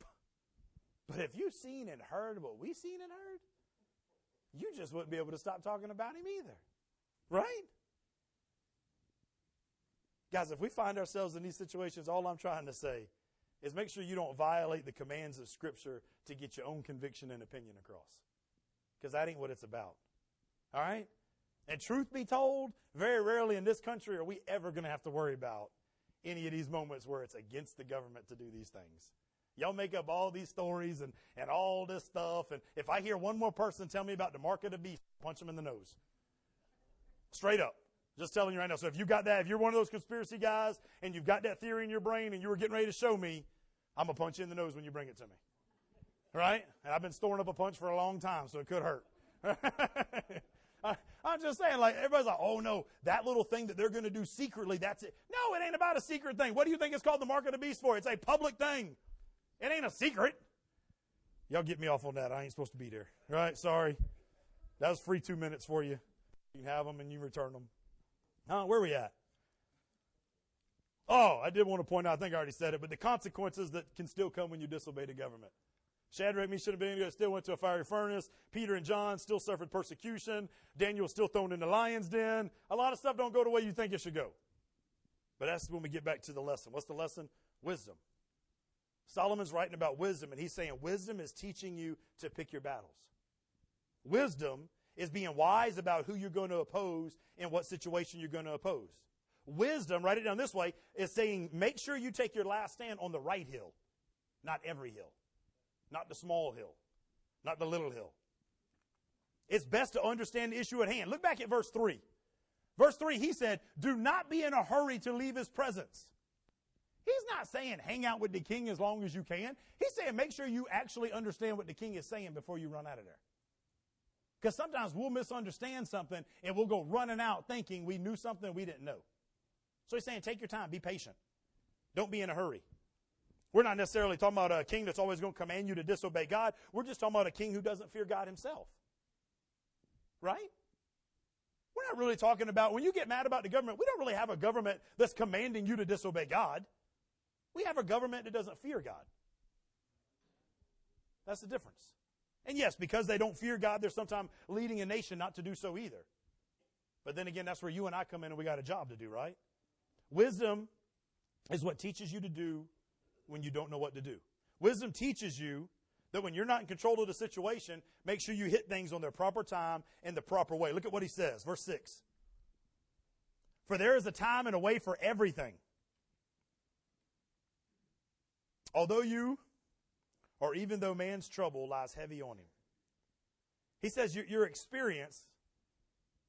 But if you've seen and heard what we've seen and heard, you just wouldn't be able to stop talking about him either. Right? Guys, if we find ourselves in these situations, all I'm trying to say is make sure you don't violate the commands of Scripture to get your own conviction and opinion across. Because that ain't what it's about. All right? And truth be told, very rarely in this country are we ever going to have to worry about any of these moments where it's against the government to do these things. Y'all make up all these stories and, and all this stuff. And if I hear one more person tell me about the mark of the beast, punch them in the nose. Straight up. Just telling you right now. So if you got that, if you're one of those conspiracy guys and you've got that theory in your brain and you were getting ready to show me, I'm to punch you in the nose when you bring it to me. Right? And I've been storing up a punch for a long time, so it could hurt. I, am just saying, like, everybody's like, oh no, that little thing that they're to do secretly, that's it. No, it ain't about a secret thing. What do you think it's called the mark of the beast for? It's a public thing. It ain't a secret. Y'all get me off on that. I ain't supposed to be there. Right? Sorry. That was free two minutes for you. You can have them and you return them. Huh? Where are we at? Oh, I did want to point out, I think I already said it, but the consequences that can still come when you disobey the government. Shadrach, Meshach, and Abednego still went to a fiery furnace. Peter and John still suffered persecution. Daniel was still thrown in the lion's den. A lot of stuff don't go the way you think it should go. But that's when we get back to the lesson. What's the lesson? Wisdom. Solomon's writing about wisdom, and he's saying wisdom is teaching you to pick your battles. Wisdom is being wise about who you're going to oppose and what situation you're going to oppose. Wisdom, write it down this way, is saying make sure you take your last stand on the right hill, not every hill, not the small hill, not the little hill. It's best to understand the issue at hand. Look back at verse 3. Verse 3, he said, Do not be in a hurry to leave his presence. He's not saying hang out with the king as long as you can. He's saying make sure you actually understand what the king is saying before you run out of there. Because sometimes we'll misunderstand something and we'll go running out thinking we knew something we didn't know. So he's saying, take your time, be patient. Don't be in a hurry. We're not necessarily talking about a king that's always going to command you to disobey God. We're just talking about a king who doesn't fear God himself. Right? We're not really talking about, when you get mad about the government, we don't really have a government that's commanding you to disobey God. We have a government that doesn't fear God. That's the difference. And yes, because they don't fear God, they're sometimes leading a nation not to do so either. But then again, that's where you and I come in and we got a job to do, right? Wisdom is what teaches you to do when you don't know what to do. Wisdom teaches you that when you're not in control of the situation, make sure you hit things on their proper time and the proper way. Look at what he says, verse 6. For there is a time and a way for everything. Although you or even though man's trouble lies heavy on him. He says your, your experience,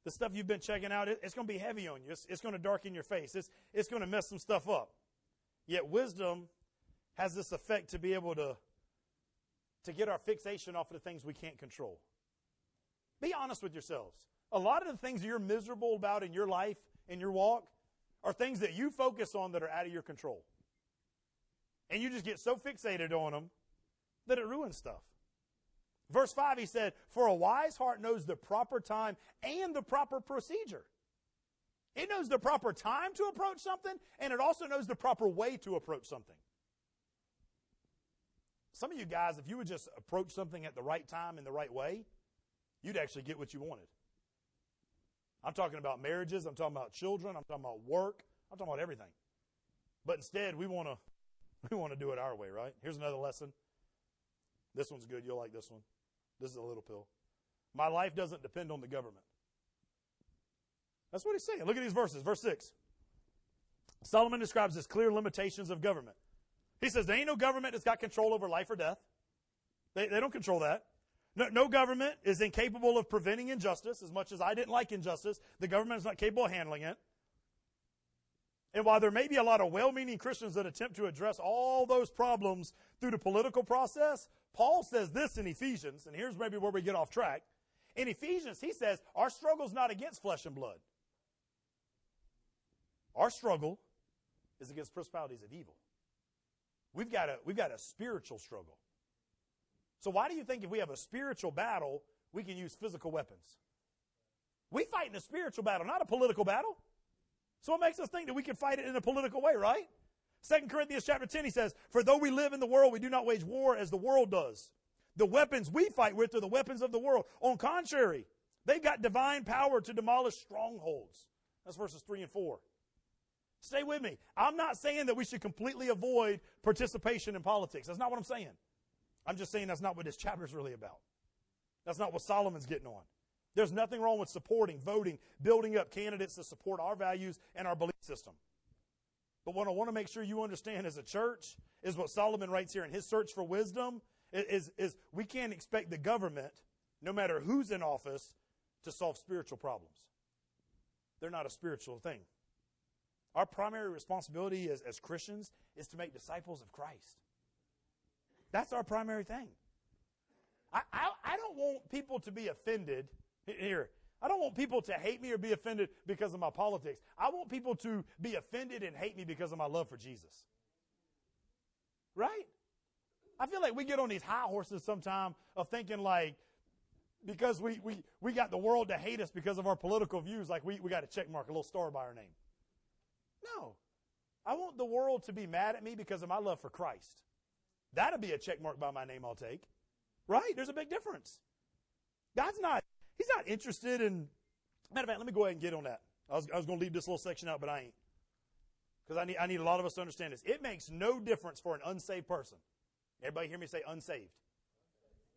the stuff you've been checking out, it, it's going to be heavy on you. It's, it's going to darken your face. It's, it's going to mess some stuff up. Yet wisdom has this effect to be able to, to get our fixation off of the things we can't control. Be honest with yourselves. A lot of the things you're miserable about in your life, in your walk, are things that you focus on that are out of your control. And you just get so fixated on them that it ruins stuff. Verse 5, he said, For a wise heart knows the proper time and the proper procedure. It knows the proper time to approach something, and it also knows the proper way to approach something. Some of you guys, if you would just approach something at the right time in the right way, you'd actually get what you wanted. I'm talking about marriages, I'm talking about children, I'm talking about work, I'm talking about everything. But instead, we want to we want to do it our way, right? Here's another lesson. This one's good. You'll like this one. This is a little pill. My life doesn't depend on the government. That's what he's saying. Look at these verses. Verse 6. Solomon describes his clear limitations of government. He says there ain't no government that's got control over life or death. They, they don't control that. No, no government is incapable of preventing injustice. As much as I didn't like injustice, the government is not capable of handling it. And while there may be a lot of well meaning Christians that attempt to address all those problems through the political process, Paul says this in Ephesians, and here's maybe where we get off track. In Ephesians, he says, Our struggle is not against flesh and blood. Our struggle is against principalities of evil. We've got a, we've got a spiritual struggle. So, why do you think if we have a spiritual battle, we can use physical weapons? We fight in a spiritual battle, not a political battle. So, it makes us think that we can fight it in a political way, right? 2 Corinthians chapter 10, he says, For though we live in the world, we do not wage war as the world does. The weapons we fight with are the weapons of the world. On contrary, they've got divine power to demolish strongholds. That's verses 3 and 4. Stay with me. I'm not saying that we should completely avoid participation in politics. That's not what I'm saying. I'm just saying that's not what this chapter is really about. That's not what Solomon's getting on. There's nothing wrong with supporting, voting, building up candidates to support our values and our belief system. But what I want to make sure you understand as a church is what Solomon writes here in his search for wisdom is, is we can't expect the government, no matter who's in office, to solve spiritual problems. They're not a spiritual thing. Our primary responsibility as, as Christians is to make disciples of Christ. That's our primary thing. I, I, I don't want people to be offended. Here, I don't want people to hate me or be offended because of my politics. I want people to be offended and hate me because of my love for Jesus. Right? I feel like we get on these high horses sometime of thinking like, because we, we, we got the world to hate us because of our political views, like we, we got a check mark, a little star by our name. No. I want the world to be mad at me because of my love for Christ. That'll be a check mark by my name I'll take. Right? There's a big difference. God's not, He's not interested in, matter of fact, let me go ahead and get on that. I was, I was going to leave this little section out, but I ain't. Because I need, I need a lot of us to understand this. It makes no difference for an unsaved person. Everybody hear me say unsaved?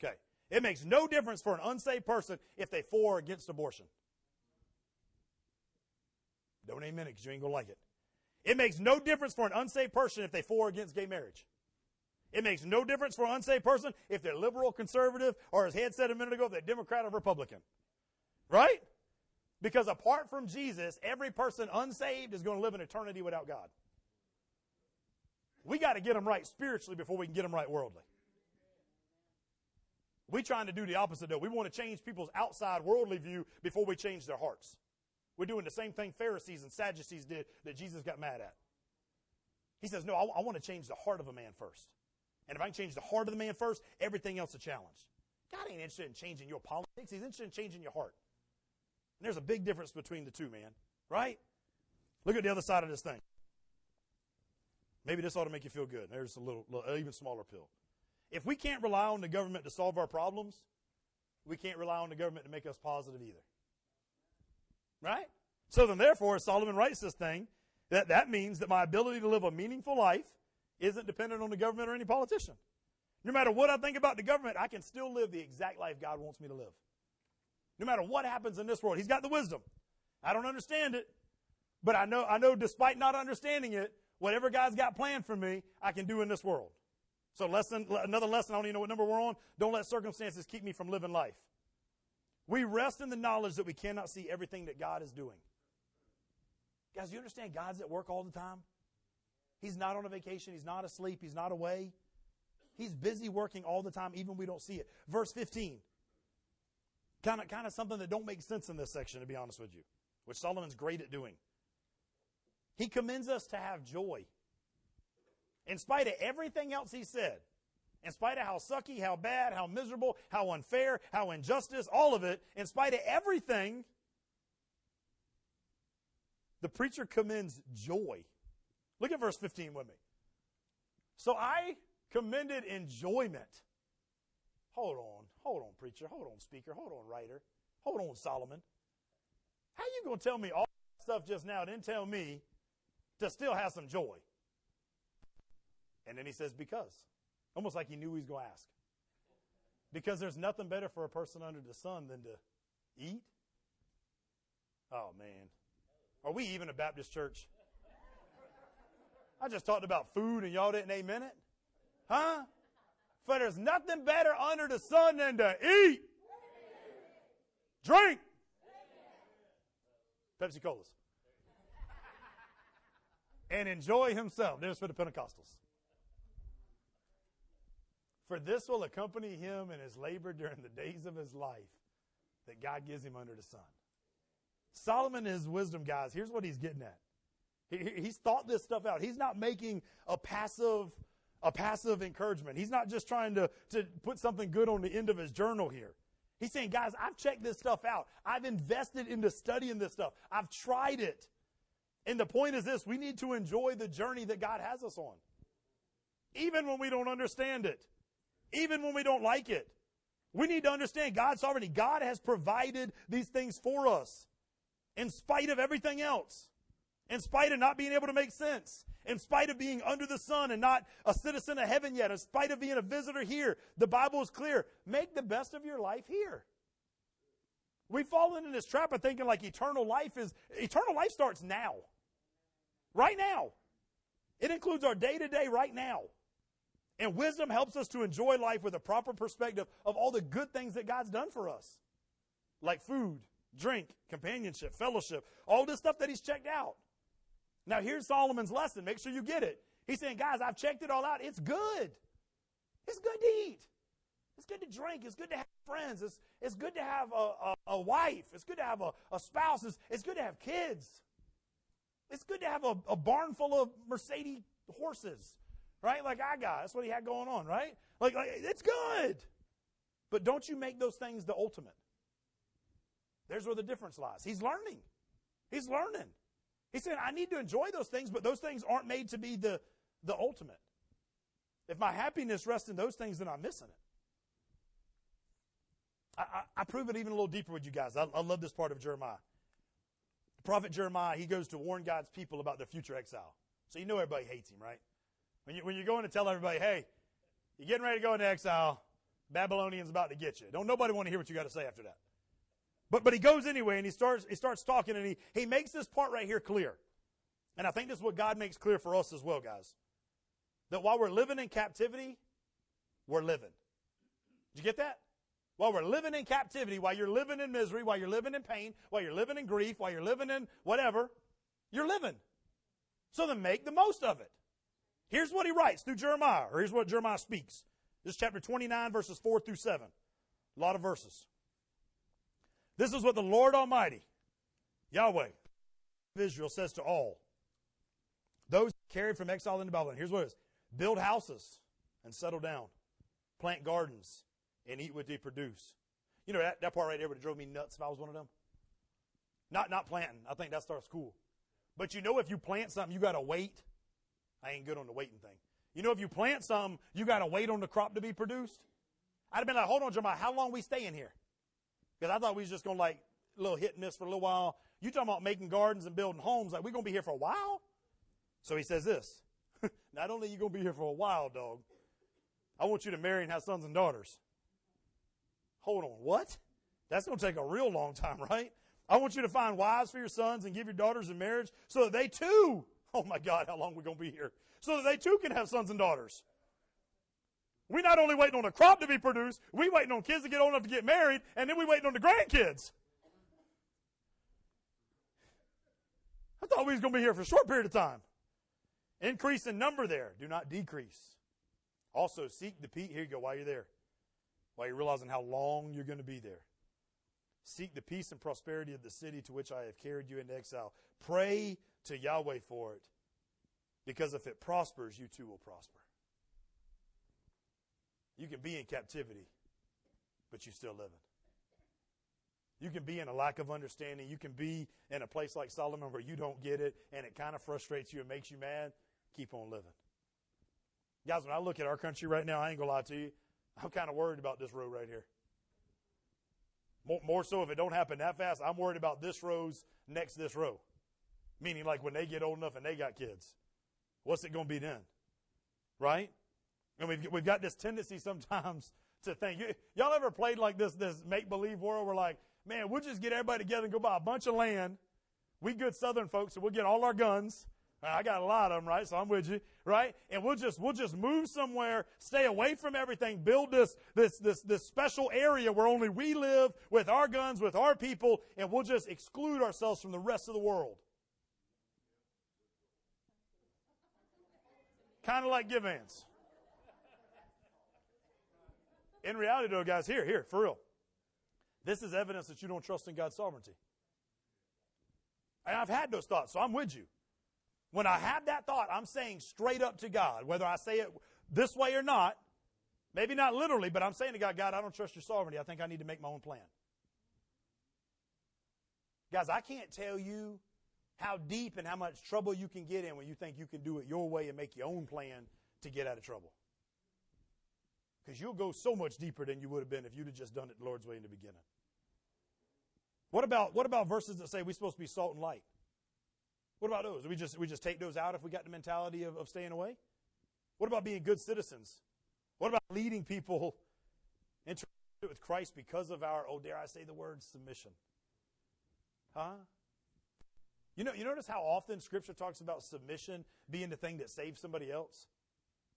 Okay. It makes no difference for an unsaved person if they for or against abortion. Don't amen it because you ain't going to like it. It makes no difference for an unsaved person if they for or against gay marriage. It makes no difference for an unsaved person if they're liberal, conservative, or as Head said a minute ago, if they're Democrat or Republican. Right? Because apart from Jesus, every person unsaved is going to live an eternity without God. We got to get them right spiritually before we can get them right worldly. We're trying to do the opposite though. We want to change people's outside worldly view before we change their hearts. We're doing the same thing Pharisees and Sadducees did that Jesus got mad at. He says, No, I, I want to change the heart of a man first. And if I can change the heart of the man first, everything else is a challenge. God ain't interested in changing your politics. He's interested in changing your heart. And there's a big difference between the two, man. Right? Look at the other side of this thing. Maybe this ought to make you feel good. There's a little, little uh, even smaller pill. If we can't rely on the government to solve our problems, we can't rely on the government to make us positive either. Right? So then, therefore, Solomon writes this thing, that, that means that my ability to live a meaningful life isn't dependent on the government or any politician. No matter what I think about the government, I can still live the exact life God wants me to live. No matter what happens in this world, He's got the wisdom. I don't understand it, but I know, I know despite not understanding it, whatever God's got planned for me, I can do in this world. So lesson, another lesson, I don't even know what number we're on. Don't let circumstances keep me from living life. We rest in the knowledge that we cannot see everything that God is doing. Guys, you understand God's at work all the time? He's not on a vacation. He's not asleep. He's not away. He's busy working all the time, even we don't see it. Verse 15. Kind of, kind of something that don't make sense in this section, to be honest with you, which Solomon's great at doing. He commends us to have joy. In spite of everything else he said, in spite of how sucky, how bad, how miserable, how unfair, how injustice, all of it, in spite of everything, the preacher commends joy. Look at verse 15 with me. So I commended enjoyment. Hold on, hold on, preacher, hold on, speaker, hold on, writer, hold on, Solomon. How you gonna tell me all that stuff just now, then tell me to still have some joy? And then he says, because. Almost like he knew he was going to ask. Because there's nothing better for a person under the sun than to eat. Oh, man. Are we even a Baptist church? I just talked about food and y'all didn't amen it. Huh? For there's nothing better under the sun than to eat, drink, Pepsi Colas, and enjoy himself. There's for the Pentecostals. For this will accompany him in his labor during the days of his life that God gives him under the sun. Solomon is wisdom, guys. Here's what he's getting at. He, he's thought this stuff out. He's not making a passive, a passive encouragement. He's not just trying to, to put something good on the end of his journal here. He's saying, guys, I've checked this stuff out. I've invested into studying this stuff. I've tried it. And the point is this we need to enjoy the journey that God has us on. Even when we don't understand it, even when we don't like it. We need to understand God's sovereignty. God has provided these things for us in spite of everything else, in spite of not being able to make sense, in spite of being under the sun and not a citizen of heaven yet, in spite of being a visitor here. The Bible is clear. Make the best of your life here. We've fallen into this trap of thinking like eternal life is, eternal life starts now. Right now. It includes our day to day right now. And wisdom helps us to enjoy life with a proper perspective of all the good things that God's done for us. Like food, drink, companionship, fellowship, all this stuff that he's checked out. Now here's Solomon's lesson. Make sure you get it. He's saying, guys, I've checked it all out. It's good. It's good to eat. It's good to drink. It's good to have friends. It's, it's good to have a, a, a wife. It's good to have a, a spouse. It's, it's good to have kids. It's good to have a, a barn full of Mercedes horses, right? Like I got. That's what he had going on, right? Like, like it's good. But don't you make those things the ultimate. There's where the difference lies. He's learning. He's learning. He said, I need to enjoy those things, but those things aren't made to be the, the ultimate. If my happiness rests in those things, then I'm missing it. I, I, I prove it even a little deeper with you guys. I, I love this part of Jeremiah. The prophet Jeremiah, he goes to warn God's people about their future exile. So you know everybody hates him, right? When, you, when you're going to tell everybody, hey, you're getting ready to go into exile, Babylonians about to get you. Don't nobody want to hear what you got to say after that. But, but he goes anyway and he starts, he starts talking and he, he makes this part right here clear. And I think this is what God makes clear for us as well, guys. That while we're living in captivity, we're living. Did you get that? While we're living in captivity, while you're living in misery, while you're living in pain, while you're living in grief, while you're living in whatever, you're living. So then make the most of it. Here's what he writes through Jeremiah, or here's what Jeremiah speaks. This chapter 29, verses 4 through 7. A lot of verses. This is what the Lord Almighty, Yahweh of Israel, says to all those carried from exile into Babylon. Here's what it is build houses and settle down, plant gardens and eat what they produce. You know, that, that part right there would have drove me nuts if I was one of them. Not, not planting. I think that starts cool. But you know, if you plant something, you got to wait. I ain't good on the waiting thing. You know, if you plant something, you got to wait on the crop to be produced. I'd have been like, hold on, Jeremiah, how long we staying here? Because I thought we was just going to like little hit and miss for a little while. You talking about making gardens and building homes? Like we're going to be here for a while? So he says this. Not only you going to be here for a while, dog, I want you to marry and have sons and daughters. Hold on, what? That's going to take a real long time, right? I want you to find wives for your sons and give your daughters in marriage so that they too, oh my God, how long are we going to be here? So that they too can have sons and daughters. We're not only waiting on a crop to be produced, we waiting on kids to get old enough to get married, and then we waiting on the grandkids. I thought we was going to be here for a short period of time. Increase in number there. Do not decrease. Also, seek the peace. Here you go, while you're there. While you're realizing how long you're going to be there. Seek the peace and prosperity of the city to which I have carried you into exile. Pray to Yahweh for it. Because if it prospers, you too will prosper. You can be in captivity, but you're still living. You can be in a lack of understanding. You can be in a place like Solomon where you don't get it and it kind of frustrates you and makes you mad. Keep on living. Guys, when I look at our country right now, I ain't going to lie to you. I'm kind of worried about this road right here. More, more so if it don't happen that fast, I'm worried about this row's next this row. Meaning like when they get old enough and they got kids. What's it going to be then? Right? And we've, we've got this tendency sometimes to think, y'all ever played like this, this make-believe world where like, man, we'll just get everybody together and go buy a bunch of land. We good southern folks, so we'll get all our guns. I got a lot of them, right? So I'm with you, right? And we'll just, we'll just move somewhere, stay away from everything, build this, this, this, this special area where only we live with our guns, with our people, and we'll just exclude ourselves from the rest of the world. Kind of like give Givens. In reality, though, guys, here, here, for real. This is evidence that you don't trust in God's sovereignty. And I've had those thoughts, so I'm with you. When I have that thought, I'm saying straight up to God, whether I say it this way or not, maybe not literally, but I'm saying to God, God, I don't trust your sovereignty. I think I need to make my own plan. Guys, I can't tell you how deep and how much trouble you can get in when you think you can do it your way and make your own plan to get out of trouble. Because you'll go so much deeper than you would have been if you'd have just done it the Lord's way in the beginning. What about, what about verses that say we're supposed to be salt and light? What about those? We just, we just take those out if we got the mentality of, of staying away? What about being good citizens? What about leading people into with Christ because of our, oh, dare I say the word, submission? Huh? You know, you notice how often Scripture talks about submission being the thing that saves somebody else?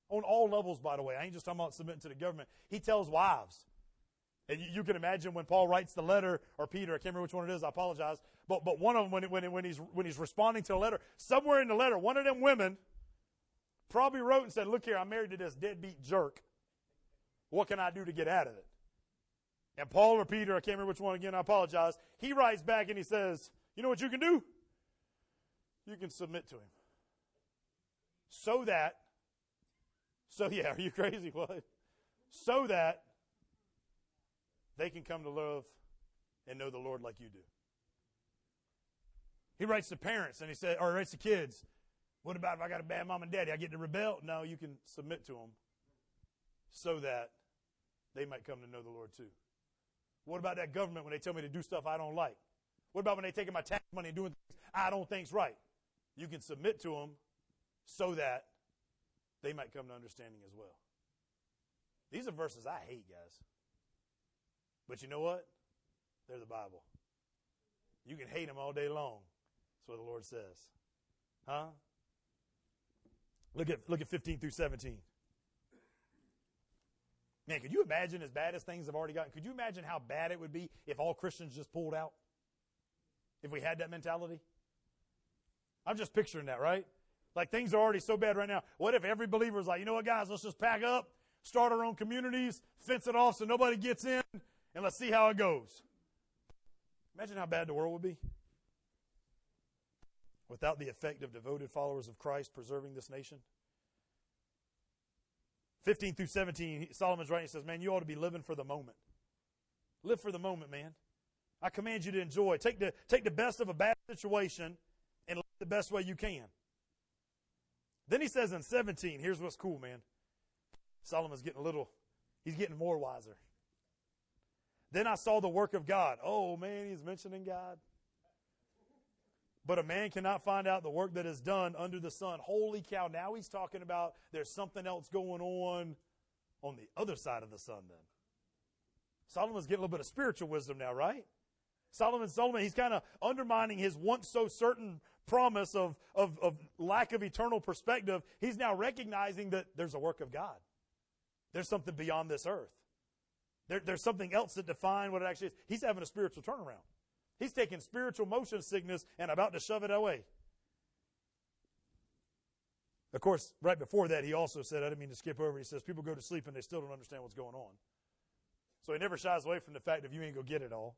On all levels, by the way. I ain't just talking about submitting to the government. He tells wives. And you, can imagine when Paul writes the letter, or Peter, I can't remember which one it is, I apologize. But, but one of them, when, when, when, he's, when he's responding to the letter, somewhere in the letter, one of them women probably wrote and said, Look here, I'm married to this deadbeat jerk. What can I do to get out of it? And Paul or Peter, I can't remember which one again, I apologize. He writes back and he says, You know what you can do? You can submit to him. So that, so yeah, are you crazy? What? So that they can come to love and know the Lord like you do. He writes to parents and he said, or he writes to kids, what about if I got a bad mom and daddy? I get to rebel? No, you can submit to them so that they might come to know the Lord too. What about that government when they tell me to do stuff I don't like? What about when they taking my tax money and doing things I don't think's right? You can submit to them so that they might come to understanding as well. These are verses I hate, guys. But you know what? They're the Bible. You can hate them all day long. That's what the Lord says. Huh? Look at, look at 15 through 17. Man, could you imagine as bad as things have already gotten? Could you imagine how bad it would be if all Christians just pulled out? If we had that mentality? I'm just picturing that, right? Like things are already so bad right now. What if every believer is like, you know what, guys, let's just pack up, start our own communities, fence it off so nobody gets in, and let's see how it goes. Imagine how bad the world would be. Without the effect of devoted followers of Christ preserving this nation. 15 through 17, Solomon's writing, says, Man, you ought to be living for the moment. Live for the moment, man. I command you to enjoy. Take the, take the best of a bad situation and live the best way you can. Then he says in 17, here's what's cool, man. Solomon's getting a little, he's getting more wiser. Then I saw the work of God. Oh man, he's mentioning God. But a man cannot find out the work that is done under the sun. Holy cow. Now he's talking about there's something else going on on the other side of the sun then. Solomon's getting a little bit of spiritual wisdom now, right? Solomon, Solomon, he's kind of undermining his once so certain promise of, of, of lack of eternal perspective. He's now recognizing that there's a work of God. There's something beyond this earth. There, there's something else that defines what it actually is. He's having a spiritual turnaround. He's taking spiritual motion sickness and about to shove it away. Of course, right before that, he also said, I didn't mean to skip over, he says, people go to sleep and they still don't understand what's going on. So he never shies away from the fact that you ain't going to get it all.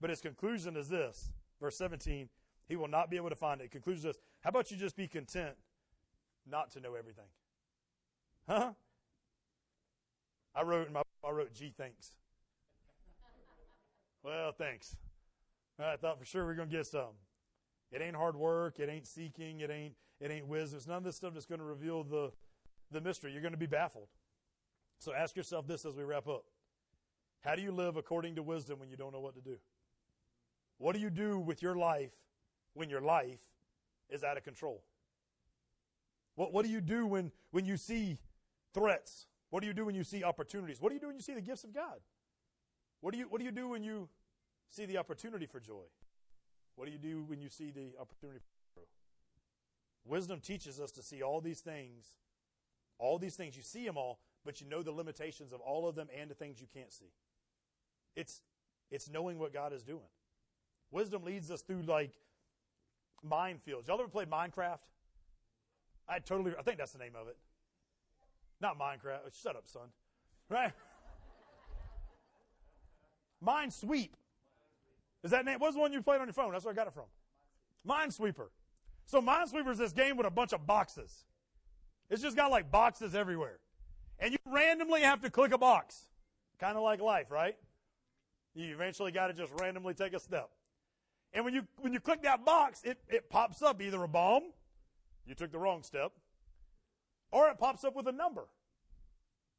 But his conclusion is this verse 17, he will not be able to find it. Conclusion is this How about you just be content not to know everything? Huh? I wrote in my I wrote, gee, thanks. well, thanks. I thought for sure we are going to get some. It ain't hard work. It ain't seeking. It ain't, it ain't wisdom. It's none of this stuff that's going to reveal the, the mystery. You're going to be baffled. So ask yourself this as we wrap up. How do you live according to wisdom when you don't know what to do? What do you do with your life when your life is out of control? What, what do you do when, when you see threats what do you do when you see opportunities? What do you do when you see the gifts of God? What do you, what do, you do when you see the opportunity for joy? What do you do when you see the opportunity for growth? Wisdom teaches us to see all these things, all these things. You see them all, but you know the limitations of all of them and the things you can't see. It's, it's knowing what God is doing. Wisdom leads us through like minefields. Y'all ever played Minecraft? I totally, I think that's the name of it. Not Minecraft. Shut up, son. Right? Minesweep. Is that name? What's the one you played on your phone? That's where I got it from. Minesweeper. So Minesweeper is this game with a bunch of boxes. It's just got like boxes everywhere. And you randomly have to click a box. Kind of like life, right? You eventually got to just randomly take a step. And when you, when you click that box, it, it pops up either a bomb, you took the wrong step, or it pops up with a number.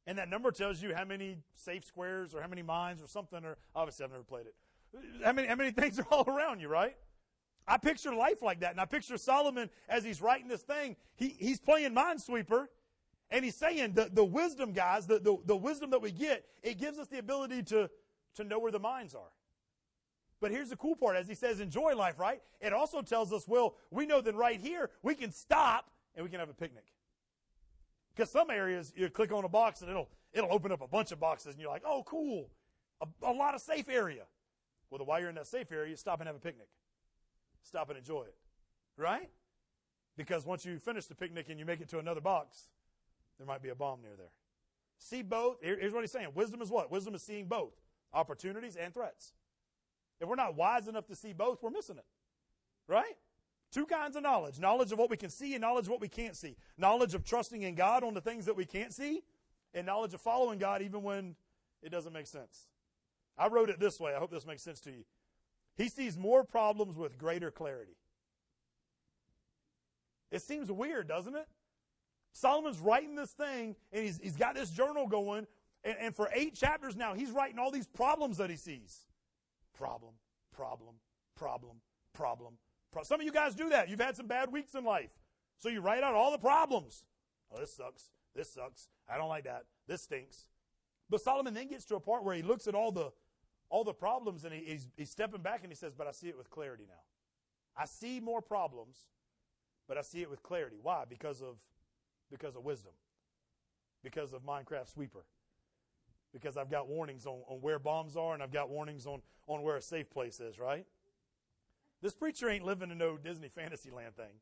And that number tells you how many safe squares or how many mines or something, or obviously I've never played it. How many, how many things are all around you, right? I picture life like that. And I picture Solomon as he's writing this thing. He, he's playing Minesweeper. And he's saying the, the wisdom, guys, the, the, the wisdom that we get, it gives us the ability to, to know where the mines are. But here's the cool part. As he says, enjoy life, right? It also tells us, well, we know that right here, we can stop and we can have a picnic. Because some areas, you click on a box and it'll, it'll open up a bunch of boxes and you're like, oh, cool. A, a lot of safe area. Well, while you're in that safe area, you stop and have a picnic. Stop and enjoy it. Right? Because once you finish the picnic and you make it to another box, there might be a bomb near there. See both. Here's what he's saying. Wisdom is what? Wisdom is seeing both opportunities and threats. If we're not wise enough to see both, we're missing it. Right? Two kinds of knowledge knowledge of what we can see and knowledge of what we can't see. Knowledge of trusting in God on the things that we can't see, and knowledge of following God even when it doesn't make sense. I wrote it this way. I hope this makes sense to you. He sees more problems with greater clarity. It seems weird, doesn't it? Solomon's writing this thing, and he's, he's got this journal going, and, and for eight chapters now, he's writing all these problems that he sees. Problem, problem, problem, problem, some of you guys do that. You've had some bad weeks in life. So you write out all the problems. Oh, this sucks. This sucks. I don't like that. This stinks. But Solomon then gets to a part where he looks at all the all the problems and he, he's, he's stepping back and he says, But I see it with clarity now. I see more problems, but I see it with clarity. Why? Because of because of wisdom. Because of Minecraft Sweeper. Because I've got warnings on, on where bombs are and I've got warnings on, on where a safe place is, right? This preacher ain't living in no Disney Fantasyland thing.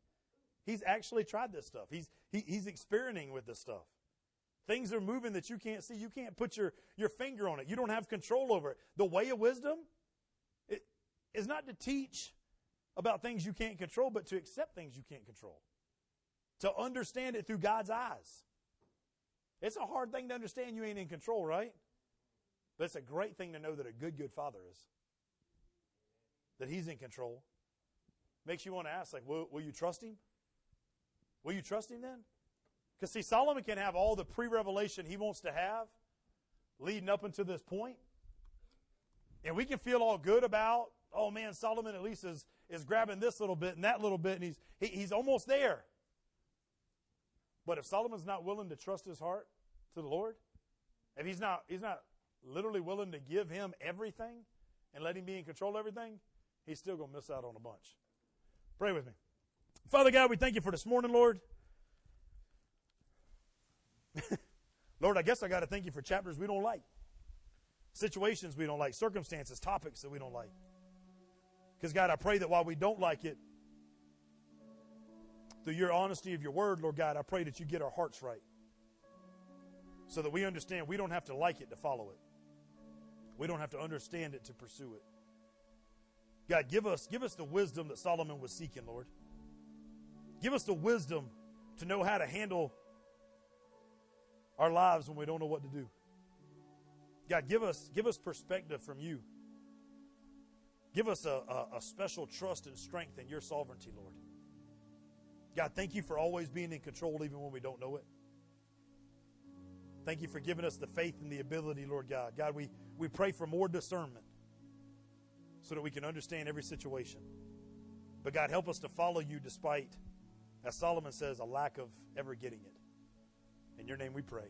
He's actually tried this stuff. He's, he, he's experimenting with this stuff. Things are moving that you can't see. You can't put your, your finger on it. You don't have control over it. The way of wisdom it, is not to teach about things you can't control, but to accept things you can't control. To understand it through God's eyes. It's a hard thing to understand you ain't in control, right? But it's a great thing to know that a good, good father is. That he's in control. Makes you want to ask, like, will, will you trust him? Will you trust him then? Because, see, Solomon can have all the pre revelation he wants to have leading up until this point. And we can feel all good about, oh man, Solomon at least is, is grabbing this little bit and that little bit, and he's, he, he's almost there. But if Solomon's not willing to trust his heart to the Lord, if he's not, he's not literally willing to give him everything and let him be in control of everything, he's still going to miss out on a bunch. Pray with me. Father God, we thank you for this morning, Lord. Lord, I guess I got to thank you for chapters we don't like, situations we don't like, circumstances, topics that we don't like. Because, God, I pray that while we don't like it, through your honesty of your word, Lord God, I pray that you get our hearts right. So that we understand we don't have to like it to follow it. We don't have to understand it to pursue it. God, give us, give us the wisdom that Solomon was seeking, Lord. Give us the wisdom to know how to handle our lives when we don't know what to do. God, give us, give us perspective from you. Give us a, a, a special trust and strength in your sovereignty, Lord. God, thank you for always being in control even when we don't know it. Thank you for giving us the faith and the ability, Lord God. God, we, we pray for more discernment so that we can understand every situation. But God, help us to follow you despite, as Solomon says, a lack of ever getting it. In your name we pray.